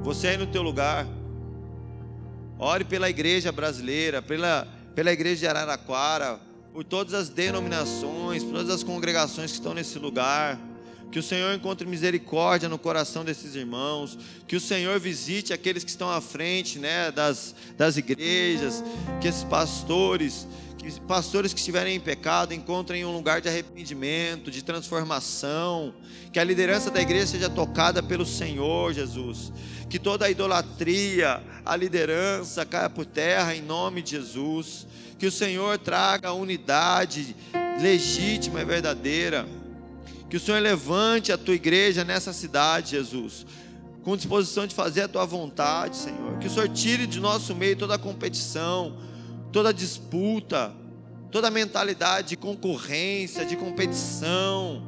Você aí no teu lugar. Ore pela igreja brasileira, pela, pela igreja de Araraquara, por todas as denominações, por todas as congregações que estão nesse lugar. Que o Senhor encontre misericórdia no coração desses irmãos. Que o Senhor visite aqueles que estão à frente né, das, das igrejas. Que esses pastores, que pastores que estiverem em pecado encontrem um lugar de arrependimento, de transformação. Que a liderança da igreja seja tocada pelo Senhor Jesus que toda a idolatria, a liderança caia por terra em nome de Jesus, que o Senhor traga a unidade legítima e verdadeira, que o Senhor levante a tua igreja nessa cidade, Jesus, com disposição de fazer a tua vontade, Senhor, que o Senhor tire de nosso meio toda a competição, toda a disputa, toda a mentalidade de concorrência, de competição,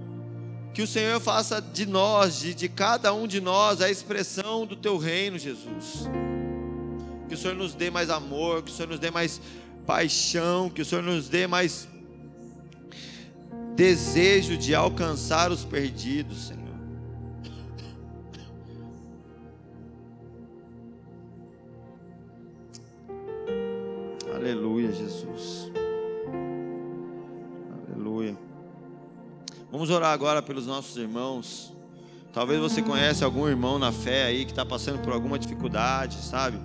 que o Senhor faça de nós, de, de cada um de nós, a expressão do teu reino, Jesus. Que o Senhor nos dê mais amor, que o Senhor nos dê mais paixão, que o Senhor nos dê mais desejo de alcançar os perdidos, Senhor. Aleluia, Jesus. Vamos orar agora pelos nossos irmãos. Talvez você conhece algum irmão na fé aí que está passando por alguma dificuldade, sabe?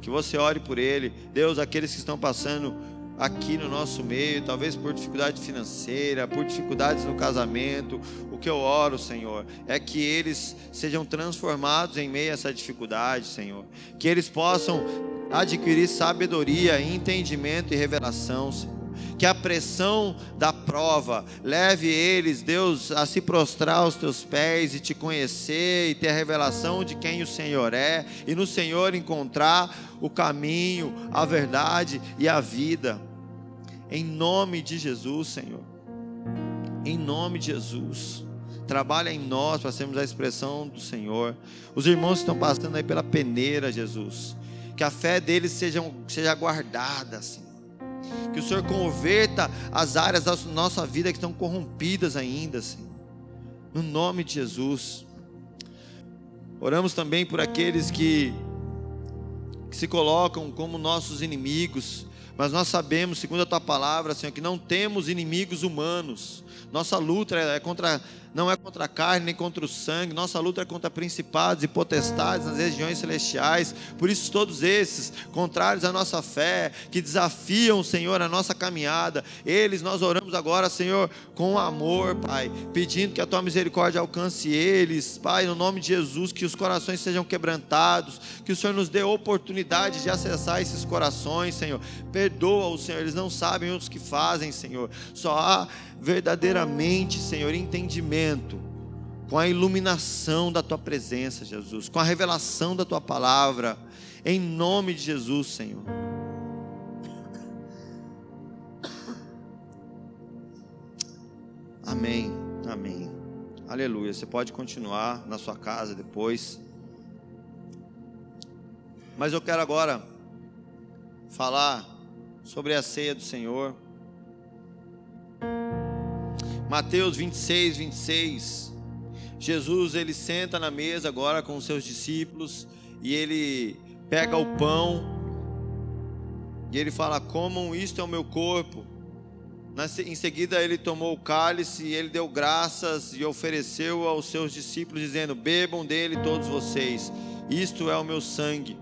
Que você ore por ele. Deus, aqueles que estão passando aqui no nosso meio, talvez por dificuldade financeira, por dificuldades no casamento, o que eu oro, Senhor, é que eles sejam transformados em meio a essa dificuldade, Senhor. Que eles possam adquirir sabedoria, entendimento e revelação, Senhor que a pressão da prova leve eles, Deus, a se prostrar aos teus pés e te conhecer e ter a revelação de quem o Senhor é, e no Senhor encontrar o caminho, a verdade e a vida. Em nome de Jesus, Senhor. Em nome de Jesus. Trabalha em nós para sermos a expressão do Senhor. Os irmãos estão passando aí pela peneira, Jesus. Que a fé deles seja, seja guardada, Senhor que o Senhor converta as áreas da nossa vida que estão corrompidas ainda, Senhor. No nome de Jesus. Oramos também por aqueles que, que se colocam como nossos inimigos, Mas nós sabemos, segundo a tua palavra, Senhor, que não temos inimigos humanos. Nossa luta é contra não é contra a carne nem contra o sangue, nossa luta é contra principados e potestades nas regiões celestiais. Por isso, todos esses contrários à nossa fé, que desafiam, Senhor, a nossa caminhada, eles nós oramos agora, Senhor, com amor, Pai, pedindo que a tua misericórdia alcance eles, Pai, no nome de Jesus, que os corações sejam quebrantados, que o Senhor nos dê oportunidade de acessar esses corações, Senhor. Perdoa-os, Senhor, eles não sabem o que fazem, Senhor. Só há verdadeiramente, Senhor, entendimento, com a iluminação da tua presença, Jesus, com a revelação da tua palavra, em nome de Jesus, Senhor. Amém, amém. Aleluia. Você pode continuar na sua casa depois. Mas eu quero agora falar sobre a ceia do Senhor. Mateus 26, 26. Jesus ele senta na mesa agora com os seus discípulos e ele pega o pão e ele fala: Comam, isto é o meu corpo. Em seguida, ele tomou o cálice e ele deu graças e ofereceu aos seus discípulos, dizendo: Bebam dele todos vocês, isto é o meu sangue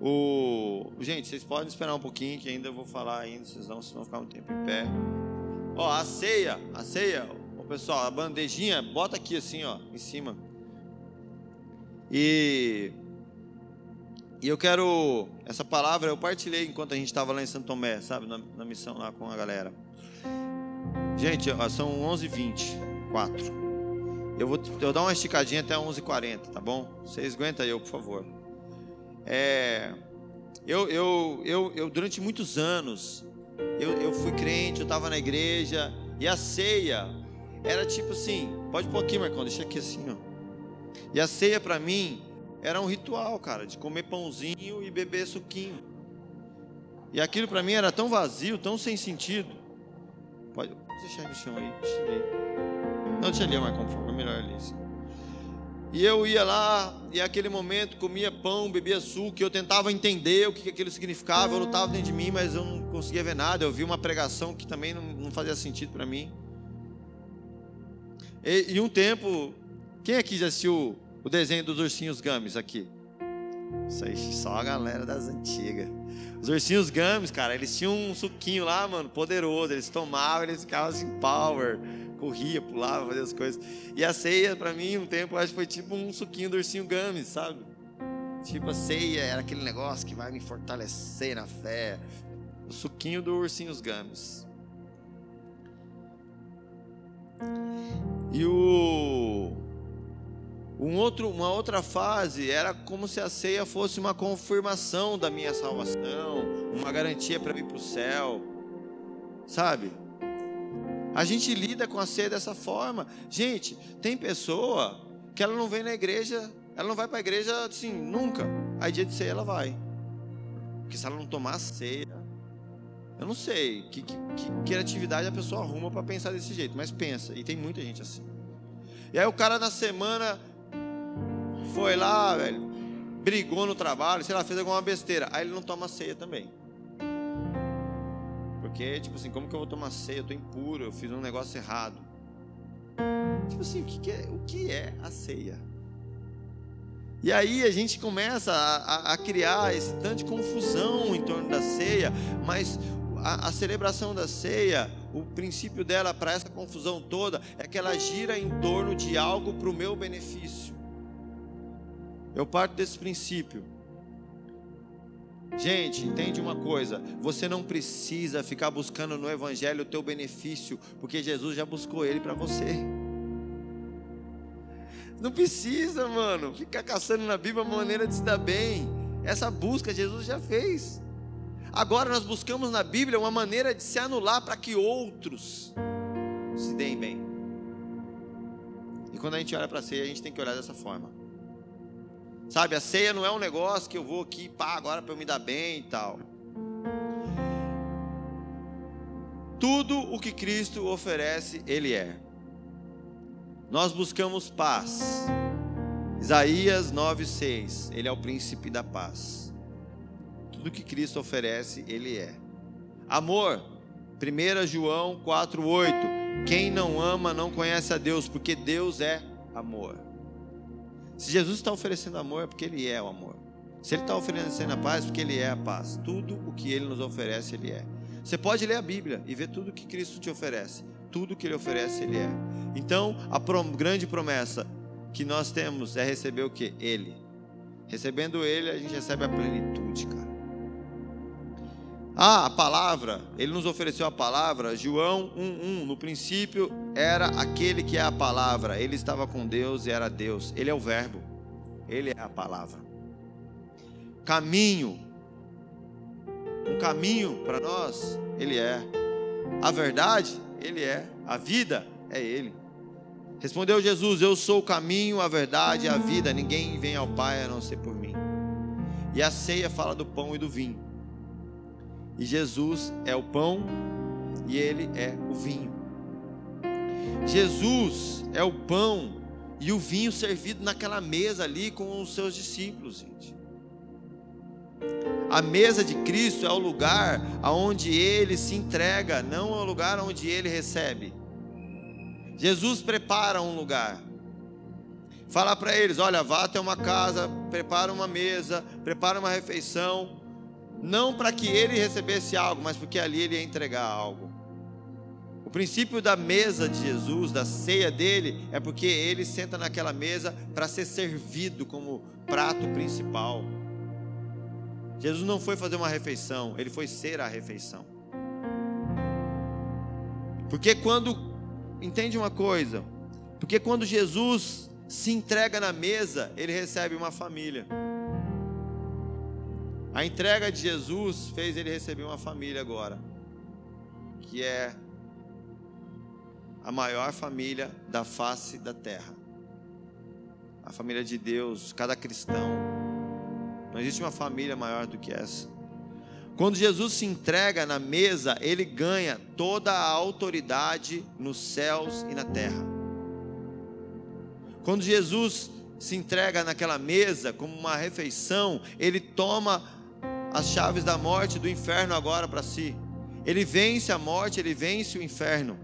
O... Gente, vocês podem esperar um pouquinho que ainda eu vou falar ainda, vocês não, vocês vão ficar um tempo em pé. Ó, a ceia, a ceia, o pessoal, a bandejinha, bota aqui assim, ó, em cima. E e eu quero essa palavra eu partilhei enquanto a gente estava lá em Santo Tomé, sabe, na, na, missão lá com a galera. Gente, ó, são 11h20, 4. Eu vou eu dar uma esticadinha até 11h40, tá bom? Vocês aguentam eu, por favor. É, eu, eu, eu, eu, durante muitos anos, eu, eu fui crente, eu estava na igreja, e a ceia era tipo assim: pode pôr aqui, Marcão, deixa aqui assim, ó. E a ceia para mim era um ritual, cara, de comer pãozinho e beber suquinho. E aquilo para mim era tão vazio, tão sem sentido. Pode deixar no chão aí, deixa ali. Não, deixa ali, Marcão, por favor, melhor ali. Assim. E eu ia lá, e aquele momento comia pão, bebia suco, e eu tentava entender o que aquilo significava, eu lutava dentro de mim, mas eu não conseguia ver nada. Eu vi uma pregação que também não, não fazia sentido para mim. E, e, um tempo, quem aqui já assistiu o desenho dos ursinhos Games aqui? Isso aí, só a galera das antigas. Os ursinhos Games, cara, eles tinham um suquinho lá, mano, poderoso. Eles tomavam, eles ficavam assim, power corria, pulava, fazia as coisas. E a ceia, para mim, um tempo, acho que foi tipo um suquinho do ursinho Games, sabe? Tipo, a ceia era aquele negócio que vai me fortalecer na fé. O suquinho do ursinhos Games. E o um outro, uma outra fase era como se a ceia fosse uma confirmação da minha salvação, uma garantia para ir para o céu, sabe? A gente lida com a ceia dessa forma. Gente, tem pessoa que ela não vem na igreja, ela não vai para a igreja assim, nunca. Aí dia de ceia ela vai. Porque se ela não tomar ceia, eu não sei que, que, que criatividade a pessoa arruma para pensar desse jeito, mas pensa, e tem muita gente assim. E aí o cara na semana foi lá, velho, brigou no trabalho, sei lá, fez alguma besteira. Aí ele não toma ceia também. Porque, tipo assim, como que eu vou tomar ceia? Eu tô impuro, eu fiz um negócio errado. Tipo assim, o que, é, o que é a ceia? E aí a gente começa a, a, a, criar esse tanto de confusão em torno da ceia, mas a, a celebração da ceia, o princípio dela para essa confusão toda é que ela gira em torno de algo para o meu benefício. Eu parto desse princípio. Gente, entende uma coisa: você não precisa ficar buscando no Evangelho o teu benefício, porque Jesus já buscou ele para você. Não precisa, mano, ficar caçando na Bíblia uma maneira de se dar bem. Essa busca Jesus já fez. Agora nós buscamos na Bíblia uma maneira de se anular para que outros se deem bem. E quando a gente olha para ceia, a gente tem que olhar dessa forma. Sabe, a ceia não é um negócio que eu vou aqui, pá, agora para eu me dar bem e tal. Tudo o que Cristo oferece, Ele é. Nós buscamos paz. Isaías 9,6. Ele é o príncipe da paz. tudo que Cristo oferece, Ele é. Amor, 1 João 4,8: Quem não ama não conhece a Deus, porque Deus é amor. Se Jesus está oferecendo amor, é porque Ele é o amor. Se Ele está oferecendo a paz, é porque Ele é a paz. Tudo o que Ele nos oferece, Ele é. Você pode ler a Bíblia e ver tudo que Cristo te oferece. Tudo que Ele oferece, Ele é. Então, a prom grande promessa que nós temos é receber o que? Ele. Recebendo Ele, a gente recebe a plenitude, cara. Ah, a palavra, Ele nos ofereceu a palavra, João 1,1. No princípio era aquele que é a palavra, Ele estava com Deus e era Deus. Ele é o Verbo, Ele é a palavra. Caminho, um caminho para nós, Ele é. A verdade, Ele é. A vida, é Ele. Respondeu Jesus: Eu sou o caminho, a verdade e a vida. Ninguém vem ao Pai a não ser por mim. E a ceia fala do pão e do vinho. E Jesus é o pão e ele é o vinho. Jesus é o pão e o vinho servido naquela mesa ali com os seus discípulos, gente. A mesa de Cristo é o lugar aonde ele se entrega, não é o lugar onde ele recebe. Jesus prepara um lugar. Fala para eles: olha, vá até uma casa, prepara uma mesa, prepara uma refeição, não para que ele recebesse algo, mas porque ali ele ia entregar algo. O princípio da mesa de Jesus, da ceia dele, é porque ele senta naquela mesa para ser servido como prato principal. Jesus não foi fazer uma refeição, ele foi ser a refeição. Porque quando entende uma coisa, porque quando Jesus se entrega na mesa, ele recebe uma família. A entrega de Jesus fez ele receber uma família agora, que é a maior família da face da terra. A família de Deus, cada cristão. Não existe uma família maior do que essa. Quando Jesus se entrega na mesa, ele ganha toda a autoridade nos céus e na terra. Quando Jesus se entrega naquela mesa como uma refeição, ele toma as chaves da morte e do inferno agora para si. Ele vence a morte, ele vence o inferno.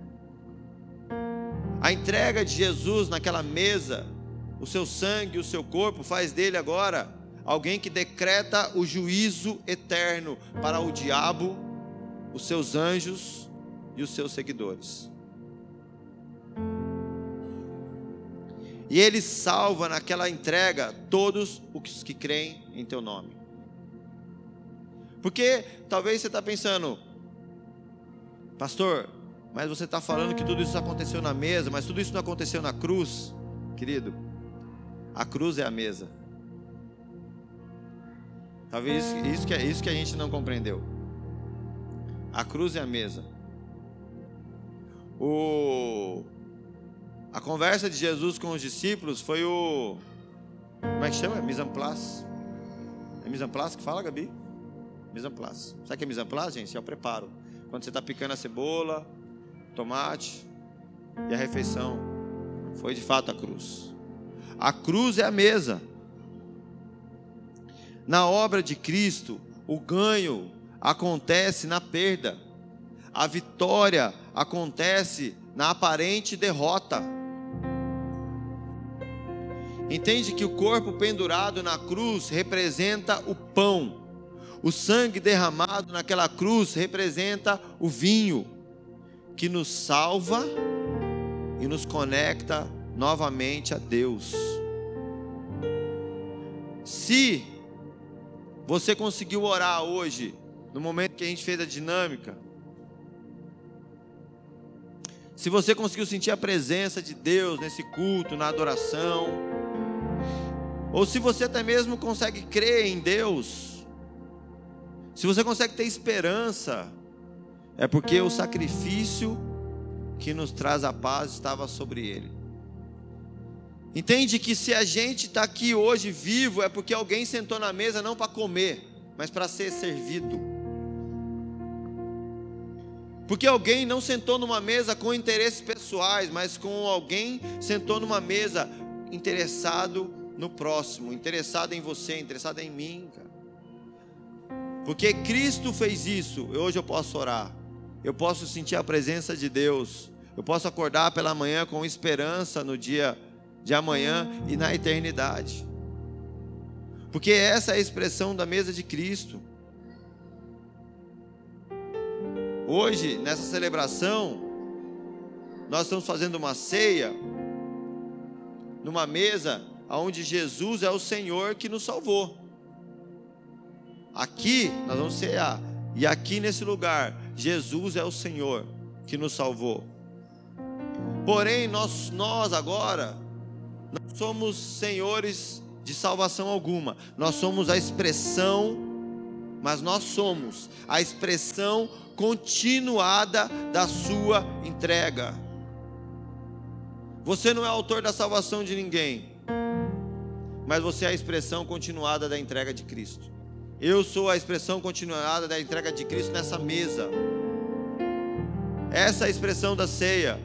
A entrega de Jesus naquela mesa, o seu sangue, o seu corpo, faz dele agora alguém que decreta o juízo eterno para o diabo, os seus anjos e os seus seguidores. E ele salva naquela entrega todos os que creem em teu nome. Porque talvez você está pensando, pastor, mas você está falando que tudo isso aconteceu na mesa, mas tudo isso não aconteceu na cruz, querido. A cruz é a mesa. Talvez isso que, é, isso que a gente não compreendeu. A cruz é a mesa. O, a conversa de Jesus com os discípulos foi o. Como é que chama? Mise en place. É mise en place que fala, Gabi? Mise en place. Sabe o que é mise en place, gente? É o preparo. Quando você está picando a cebola, tomate e a refeição. Foi de fato a cruz. A cruz é a mesa. Na obra de Cristo, o ganho acontece na perda, a vitória acontece na aparente derrota. Entende que o corpo pendurado na cruz representa o pão, o sangue derramado naquela cruz representa o vinho, que nos salva e nos conecta novamente a Deus. Se você conseguiu orar hoje, no momento que a gente fez a dinâmica? Se você conseguiu sentir a presença de Deus nesse culto, na adoração, ou se você até mesmo consegue crer em Deus, se você consegue ter esperança, é porque o sacrifício que nos traz a paz estava sobre ele. Entende que se a gente está aqui hoje vivo é porque alguém sentou na mesa não para comer, mas para ser servido. Porque alguém não sentou numa mesa com interesses pessoais, mas com alguém sentou numa mesa interessado no próximo, interessado em você, interessado em mim. Cara. Porque Cristo fez isso, hoje eu posso orar. Eu posso sentir a presença de Deus. Eu posso acordar pela manhã com esperança no dia de amanhã e na eternidade. Porque essa é a expressão da mesa de Cristo. Hoje, nessa celebração, nós estamos fazendo uma ceia numa mesa onde Jesus é o Senhor que nos salvou. Aqui nós vamos cear. E aqui nesse lugar, Jesus é o Senhor que nos salvou. Porém, nós, nós agora não somos senhores de salvação alguma. Nós somos a expressão, mas nós somos a expressão continuada da sua entrega. Você não é autor da salvação de ninguém, mas você é a expressão continuada da entrega de Cristo. Eu sou a expressão continuada da entrega de Cristo nessa mesa. Essa é a expressão da ceia.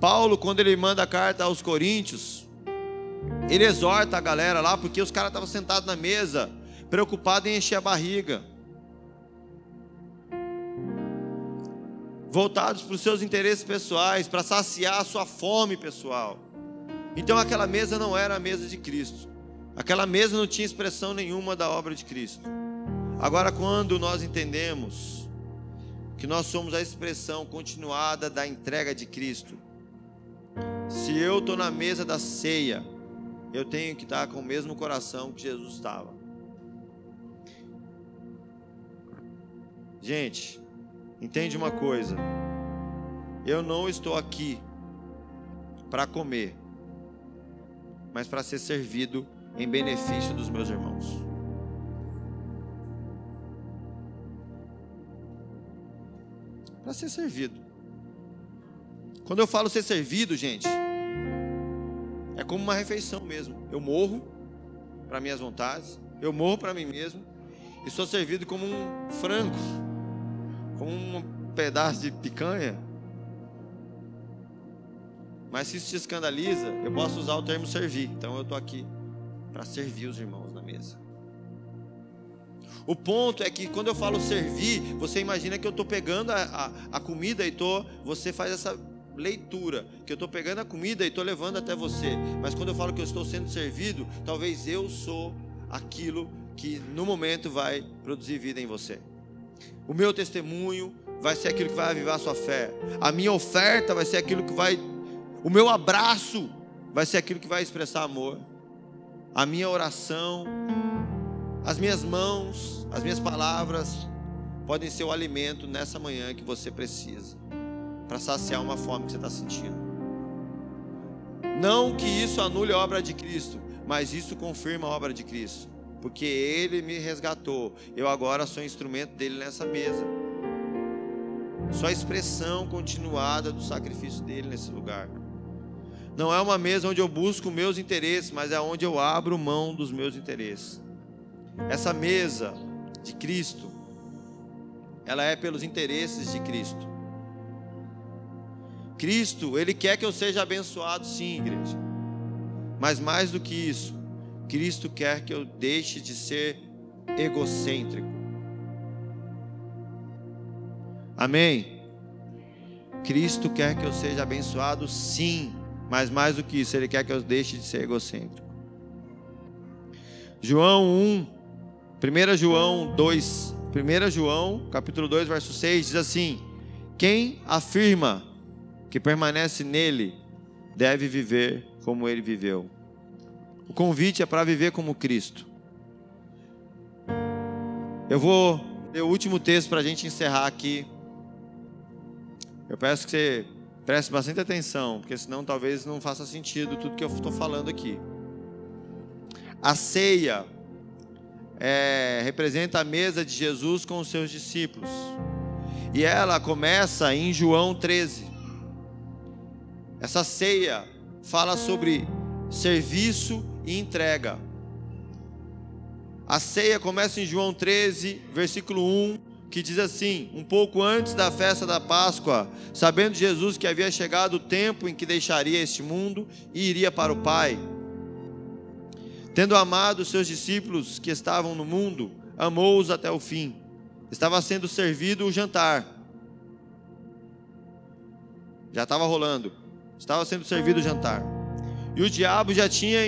Paulo, quando ele manda a carta aos Coríntios, ele exorta a galera lá, porque os caras estavam sentados na mesa, preocupados em encher a barriga, voltados para os seus interesses pessoais, para saciar a sua fome pessoal. Então aquela mesa não era a mesa de Cristo. Aquela mesa não tinha expressão nenhuma da obra de Cristo. Agora, quando nós entendemos que nós somos a expressão continuada da entrega de Cristo, se eu estou na mesa da ceia, eu tenho que estar com o mesmo coração que Jesus estava. Gente, entende uma coisa. Eu não estou aqui para comer, mas para ser servido em benefício dos meus irmãos. Para ser servido. Quando eu falo ser servido, gente, é como uma refeição mesmo. Eu morro para minhas vontades, eu morro para mim mesmo e sou servido como um frango, como um pedaço de picanha. Mas se isso te escandaliza, eu posso usar o termo servir. Então eu estou aqui para servir os irmãos na mesa. O ponto é que quando eu falo servir, você imagina que eu estou pegando a, a, a, comida e tô, você faz essa leitura, que eu estou pegando a comida e estou levando até você. Mas quando eu falo que eu estou sendo servido, talvez eu sou aquilo que no momento vai produzir vida em você. O meu testemunho vai ser aquilo que vai avivar a sua fé. A minha oferta vai ser aquilo que vai. O meu abraço vai ser aquilo que vai expressar amor a minha oração, as minhas mãos, as minhas palavras podem ser o alimento nessa manhã que você precisa para saciar uma fome que você está sentindo. Não que isso anule a obra de Cristo, mas isso confirma a obra de Cristo, porque Ele me resgatou. Eu agora sou instrumento dele nessa mesa. Só a expressão continuada do sacrifício dele nesse lugar. Não é uma mesa onde eu busco meus interesses, mas é onde eu abro mão dos meus interesses. Essa mesa de Cristo, ela é pelos interesses de Cristo. Cristo, Ele quer que eu seja abençoado, sim, igreja. Mas mais do que isso, Cristo quer que eu deixe de ser egocêntrico. Amém? Cristo quer que eu seja abençoado, sim. Mas mais do que isso, Ele quer que eu deixe de ser egocêntrico. João 1, 1 João 2, 1 João, capítulo 2, verso 6, diz assim: Quem afirma que permanece nele deve viver como ele viveu. O convite é para viver como Cristo. Eu vou ler o último texto para a gente encerrar aqui. Eu peço que você Preste bastante atenção, porque senão talvez não faça sentido tudo que eu estou falando aqui. A ceia é, representa a mesa de Jesus com os seus discípulos. E ela começa em João 13. Essa ceia fala sobre serviço e entrega. A ceia começa em João 13, versículo 1 que diz assim: um pouco antes da festa da Páscoa, sabendo Jesus que havia chegado o tempo em que deixaria este mundo e iria para o Pai. Tendo amado os seus discípulos que estavam no mundo, amou-os até o fim. Estava sendo servido o jantar. Já estava rolando. Estava sendo servido o jantar. E o diabo já tinha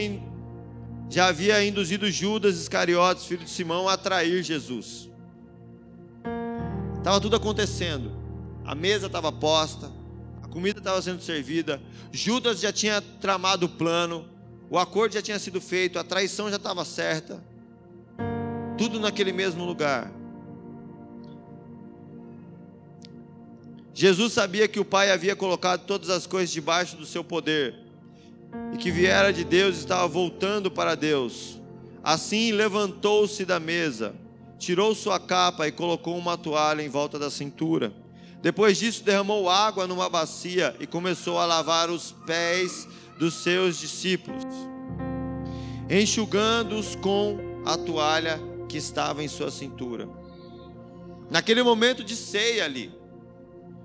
já havia induzido Judas Iscariotes, filho de Simão, a trair Jesus. Estava tudo acontecendo. A mesa estava posta, a comida estava sendo servida, Judas já tinha tramado o plano, o acordo já tinha sido feito, a traição já estava certa. Tudo naquele mesmo lugar. Jesus sabia que o Pai havia colocado todas as coisas debaixo do seu poder e que viera de Deus estava voltando para Deus. Assim levantou-se da mesa, tirou sua capa e colocou uma toalha em volta da cintura. Depois disso, derramou água numa bacia e começou a lavar os pés dos seus discípulos, enxugando-os com a toalha que estava em sua cintura. Naquele momento de ceia ali,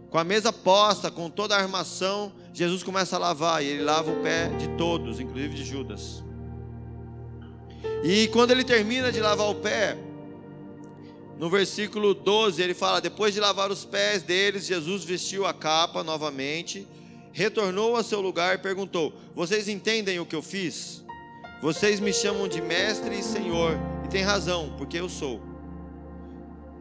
com a mesa posta, com toda a armação, Jesus começa a lavar e ele lava o pé de todos, inclusive de Judas. E quando ele termina de lavar o pé, no versículo 12, ele fala: Depois de lavar os pés deles, Jesus vestiu a capa novamente, retornou a seu lugar e perguntou: Vocês entendem o que eu fiz? Vocês me chamam de mestre e senhor, e tem razão, porque eu sou.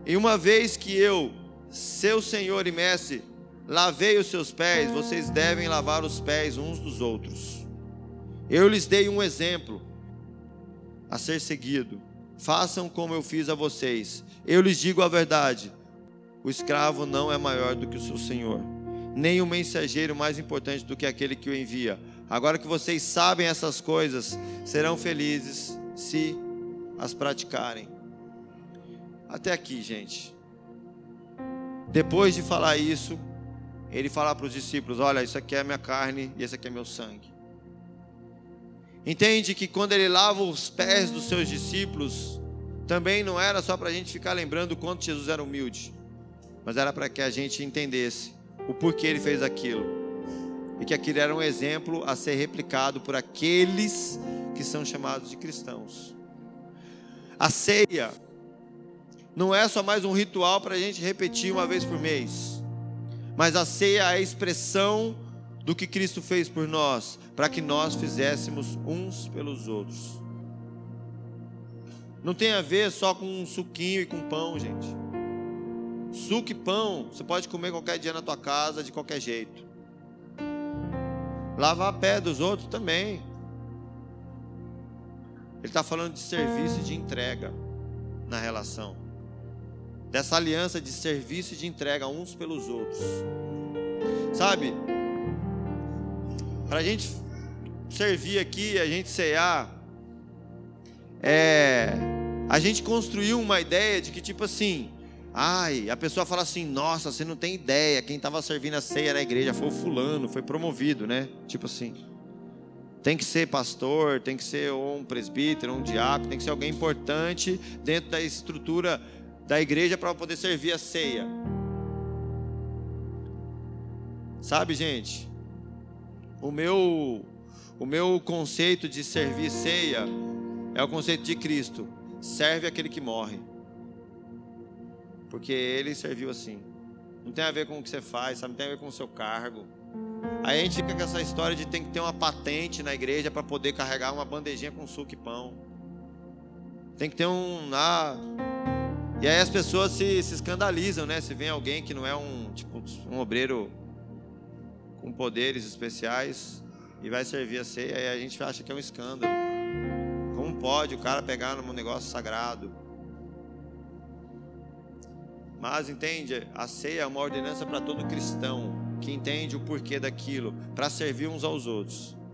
E uma vez que eu, seu senhor e mestre, lavei os seus pés, vocês devem lavar os pés uns dos outros. Eu lhes dei um exemplo a ser seguido. Façam como eu fiz a vocês. Eu lhes digo a verdade: o escravo não é maior do que o seu senhor, nem o mensageiro mais importante do que aquele que o envia. Agora que vocês sabem essas coisas, serão felizes se as praticarem. Até aqui, gente. Depois de falar isso, ele fala para os discípulos: Olha, isso aqui é minha carne e esse aqui é meu sangue. Entende que quando ele lava os pés dos seus discípulos, também não era só para a gente ficar lembrando o quanto Jesus era humilde, mas era para que a gente entendesse o porquê ele fez aquilo e que aquilo era um exemplo a ser replicado por aqueles que são chamados de cristãos. A ceia não é só mais um ritual para a gente repetir uma vez por mês, mas a ceia é a expressão do que Cristo fez por nós, para que nós fizéssemos uns pelos outros. Não tem a ver só com um suquinho e com pão, gente. Suco e pão você pode comer qualquer dia na tua casa, de qualquer jeito. Lavar pé dos outros também. Ele está falando de serviço e de entrega na relação dessa aliança de serviço e de entrega uns pelos outros. Sabe? Para a gente servir aqui, a gente cear, é, a gente construiu uma ideia de que, tipo assim, ai, a pessoa fala assim: nossa, você não tem ideia, quem estava servindo a ceia na igreja foi o fulano, foi promovido, né? Tipo assim. Tem que ser pastor, tem que ser um presbítero, um diácono, tem que ser alguém importante dentro da estrutura da igreja para poder servir a ceia. Sabe, gente? O meu o meu conceito de servir ceia é o conceito de Cristo. Serve aquele que morre. Porque ele serviu assim. Não tem a ver com o que você faz, sabe? Não tem a ver com o seu cargo. Aí a gente fica com essa história de tem que ter uma patente na igreja para poder carregar uma bandejinha com suco e pão. Tem que ter um. Ah, e aí as pessoas se, se escandalizam, né? Se vem alguém que não é um, tipo, um obreiro com poderes especiais e vai servir a ceia, aí a gente acha que é um escândalo. Pode o cara pegar num negócio sagrado? Mas entende, a ceia é uma ordenança para todo cristão que entende o porquê daquilo, para servir uns aos outros.